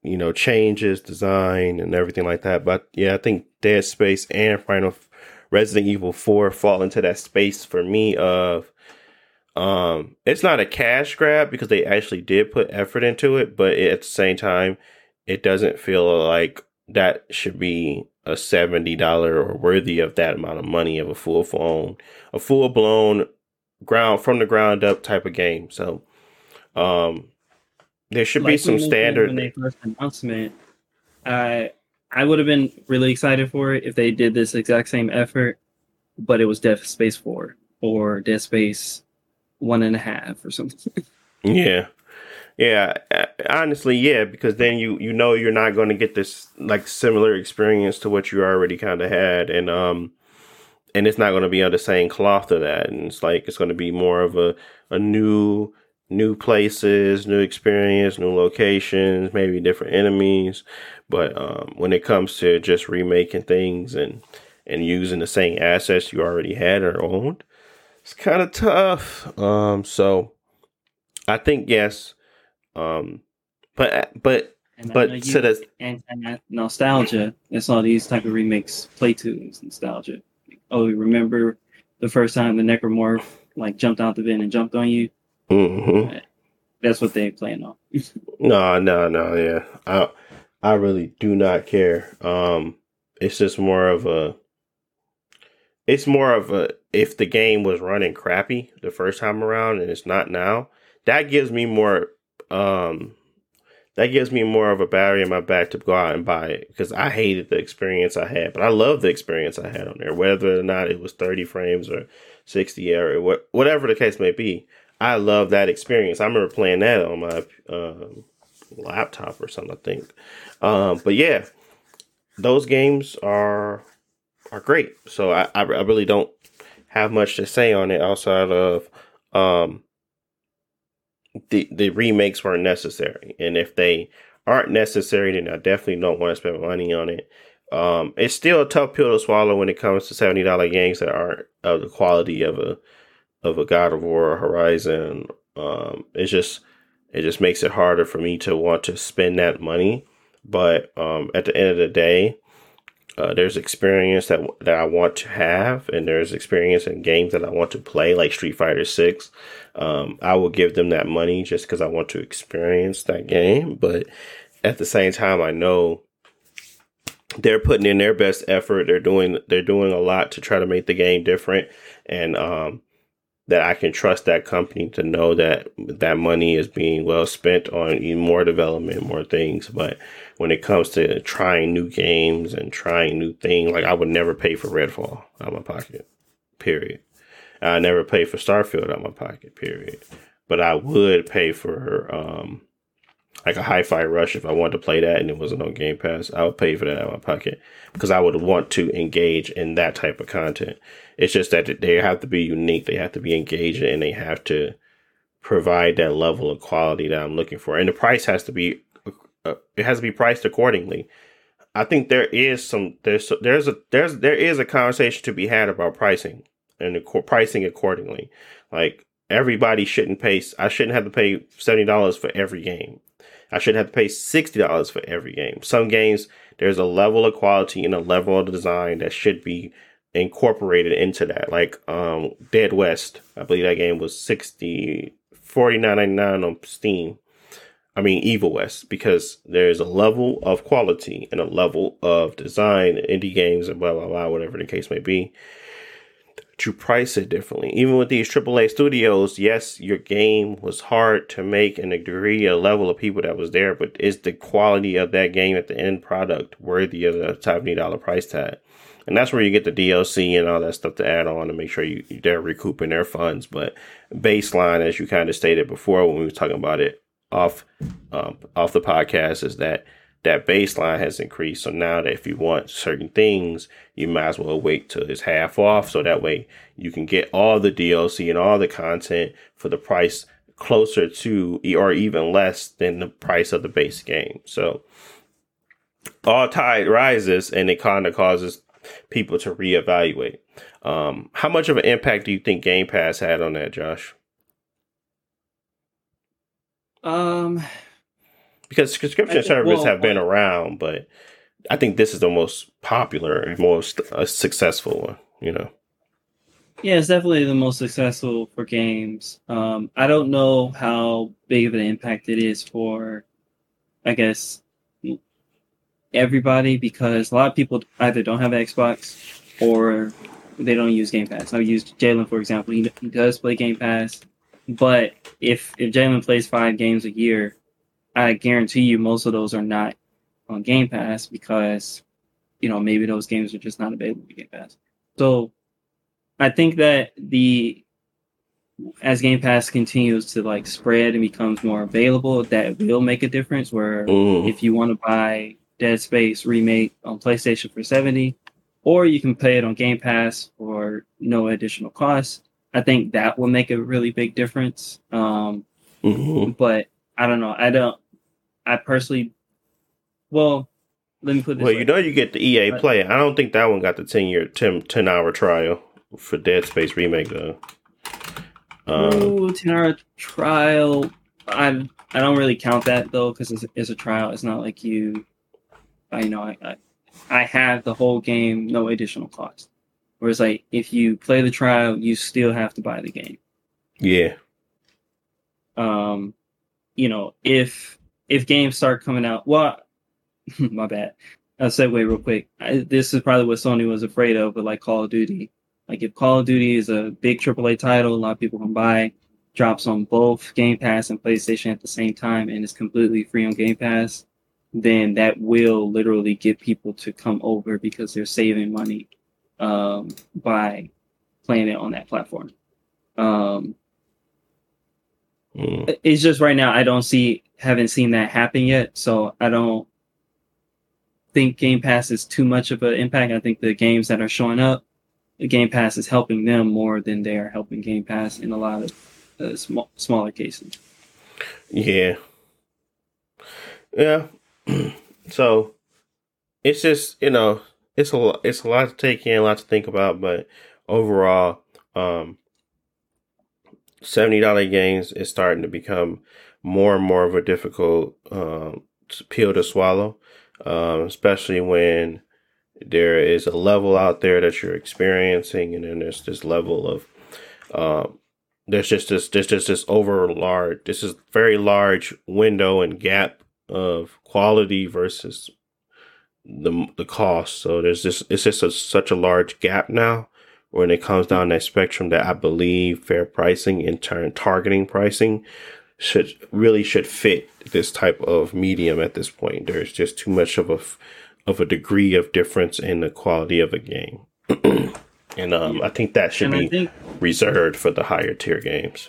you know, changes, design, and everything like that. But yeah, I think Dead Space and Final Resident Evil Four fall into that space for me of. Um, it's not a cash grab because they actually did put effort into it, but at the same time, it doesn't feel like that should be a seventy dollar or worthy of that amount of money of a full phone, a full blown ground from the ground up type of game. So, um, there should like be some standard. When they first announcement, I I would have been really excited for it if they did this exact same effort, but it was Dead Space Four or Dead Space One and a Half or something. <laughs> yeah, yeah, honestly, yeah, because then you you know you're not going to get this like similar experience to what you already kind of had, and um, and it's not going to be on the same cloth of that, and it's like it's going to be more of a a new new places, new experience, new locations, maybe different enemies, but um, when it comes to just remaking things and and using the same assets you already had or owned, it's kind of tough. Um, so I think yes um, but but and but to the and, and nostalgia, that's all these type of remakes play is nostalgia. Oh, remember the first time the necromorph like jumped out the vent and jumped on you? Mm-hmm. That's what they playing on. <laughs> no, no, no. Yeah, I I really do not care. Um, it's just more of a. It's more of a if the game was running crappy the first time around and it's not now, that gives me more um, that gives me more of a battery in my back to go out and buy it because I hated the experience I had, but I love the experience I had on there, whether or not it was 30 frames or 60 or whatever the case may be. I love that experience. I remember playing that on my um, laptop or something, I think. Um, but yeah, those games are are great. So I, I, I really don't have much to say on it outside of um, the the remakes weren't necessary, and if they aren't necessary, then I definitely don't want to spend money on it. Um, it's still a tough pill to swallow when it comes to seventy dollar games that aren't of the quality of a of a God of War Horizon. Um, it's just it just makes it harder for me to want to spend that money. But um, at the end of the day, uh, there's experience that that I want to have, and there's experience in games that I want to play, like Street Fighter Six. Um, I will give them that money just because I want to experience that game. But at the same time, I know they're putting in their best effort. They're doing they're doing a lot to try to make the game different, and um, that I can trust that company to know that that money is being well spent on more development, more things. But when it comes to trying new games and trying new things, like I would never pay for Redfall out of my pocket. Period. I never pay for Starfield out of my pocket. Period. But I would pay for um, like a Hi-Fi Rush if I wanted to play that and it wasn't on Game Pass. I would pay for that out of my pocket because I would want to engage in that type of content. It's just that they have to be unique. They have to be engaging and they have to provide that level of quality that I'm looking for. And the price has to be uh, it has to be priced accordingly. I think there is some there's there's a there's there is a conversation to be had about pricing and the pricing accordingly. Like everybody shouldn't pay. I shouldn't have to pay seventy dollars for every game. I shouldn't have to pay sixty dollars for every game. Some games there's a level of quality and a level of design that should be incorporated into that. Like um Dead West, I believe that game was 60 49.99 on Steam. I mean Evil West because there's a level of quality and a level of design indie games and blah blah blah whatever the case may be to price it differently. Even with these AAA studios, yes, your game was hard to make and a degree, a level of people that was there, but is the quality of that game at the end product worthy of the $70 price tag? And that's where you get the DLC and all that stuff to add on to make sure you, they're recouping their funds. But baseline, as you kind of stated before when we were talking about it off um, off the podcast, is that that baseline has increased. So now that if you want certain things, you might as well wait till it's half off. So that way you can get all the DLC and all the content for the price closer to or even less than the price of the base game. So all tide rises, and it kind of causes people to reevaluate. Um, how much of an impact do you think Game Pass had on that, Josh? Um, because subscription services well, have been around, but I think this is the most popular and most uh, successful one. You know. Yeah, it's definitely the most successful for games. Um, I don't know how big of an impact it is for, I guess, everybody because a lot of people either don't have Xbox or they don't use Game Pass. I use Jalen for example. He, he does play Game Pass, but if if Jalen plays five games a year, I guarantee you most of those are not on Game Pass because you know maybe those games are just not available on Game Pass. So I think that the as Game Pass continues to like spread and becomes more available, that will make a difference. Where mm. if you want to buy Dead Space remake on PlayStation for seventy, or you can play it on Game Pass for no additional cost. I think that will make a really big difference. Um, mm-hmm. But I don't know. I don't. I personally, well, let me put this. Well, way. you know, you get the EA but, Play. I don't think that one got the ten year, 10, 10 hour trial for Dead Space remake though. Um, Ooh, ten hour trial. I I don't really count that though because it's, it's, a trial. It's not like you. I you know I, I I have the whole game, no additional cost. Whereas like if you play the trial, you still have to buy the game. Yeah. Um, you know, if if games start coming out, well, <laughs> my bad. I'll segue real quick. I, this is probably what Sony was afraid of, but like Call of Duty. Like if Call of Duty is a big AAA title, a lot of people can buy, drops on both Game Pass and PlayStation at the same time, and it's completely free on Game Pass then that will literally get people to come over because they're saving money um, by playing it on that platform. Um, mm. It's just right now I don't see haven't seen that happen yet, so I don't think Game Pass is too much of an impact. I think the games that are showing up, Game Pass is helping them more than they are helping Game Pass in a lot of uh, small, smaller cases. Yeah, yeah, <clears throat> so it's just you know it's a it's a lot to take in, a lot to think about, but overall, um, seventy dollar games is starting to become more and more of a difficult um, pill to swallow, um, especially when there is a level out there that you're experiencing, and then there's this level of um, there's just this there's just this over large this is very large window and gap of quality versus the the cost. So there's this it's just a, such a large gap now when it comes down that spectrum that I believe fair pricing in turn targeting pricing should really should fit this type of medium at this point. There's just too much of a of a degree of difference in the quality of a game. <clears throat> and um, I think that should and be think- reserved for the higher tier games.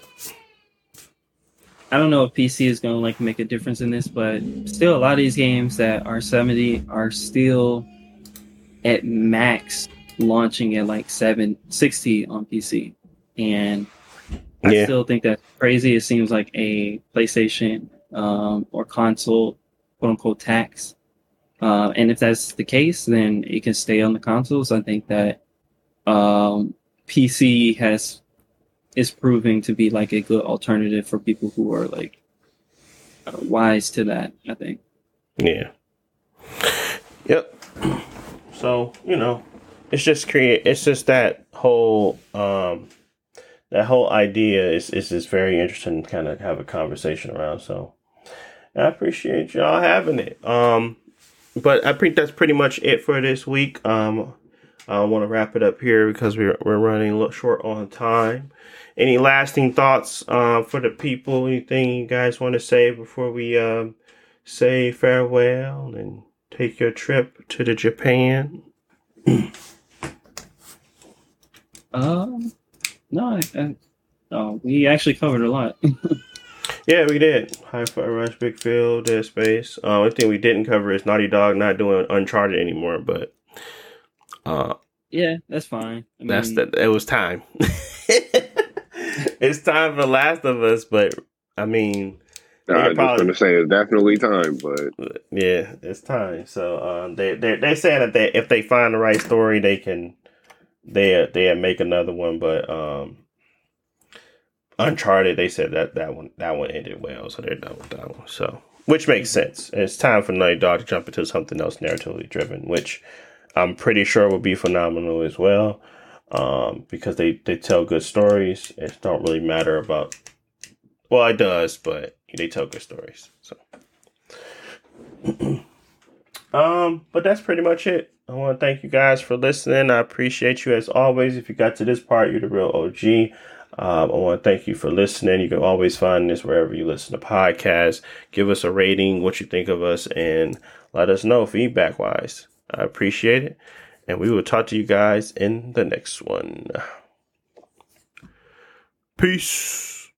I don't know if PC is going to like make a difference in this, but still, a lot of these games that are 70 are still at max launching at like 760 on PC, and I yeah. still think that's crazy. It seems like a PlayStation um, or console quote unquote tax. Uh, and if that's the case, then it can stay on the consoles. I think that um, PC has is proving to be like a good alternative for people who are like uh, wise to that. I think. Yeah. Yep. So you know, it's just create. It's just that whole um that whole idea is is just very interesting to kind of have a conversation around. So I appreciate y'all having it. Um, but I think that's pretty much it for this week. Um, I want to wrap it up here because we're we're running short on time. Any lasting thoughts uh, for the people? Anything you guys want to say before we um, say farewell and take your trip to the Japan? <clears throat> um, no, I, I, oh, we actually covered a lot. <laughs> yeah, we did. Hi-Fi Rush, Big Phil, Dead Space. Uh, one thing we didn't cover is Naughty Dog not doing Uncharted anymore, but uh, yeah, that's fine. I that's that. It was time. <laughs> it's time for Last of Us, but I mean, I was just gonna say it's definitely time, but yeah, it's time. So um, they they they saying that they if they find the right story, they can they they make another one. But um, Uncharted, they said that that one that one ended well, so they're done with that one. So which makes sense. it's time for Naughty Dog to jump into something else narratively driven, which I'm pretty sure will be phenomenal as well. Um, because they, they tell good stories. It don't really matter about well, it does, but they tell good stories. So, <clears throat> um, but that's pretty much it. I want to thank you guys for listening. I appreciate you as always. If you got to this part, you're the real OG. Um, I want to thank you for listening. You can always find this wherever you listen to podcasts. Give us a rating, what you think of us, and let us know feedback wise. I appreciate it. And we will talk to you guys in the next one. Peace.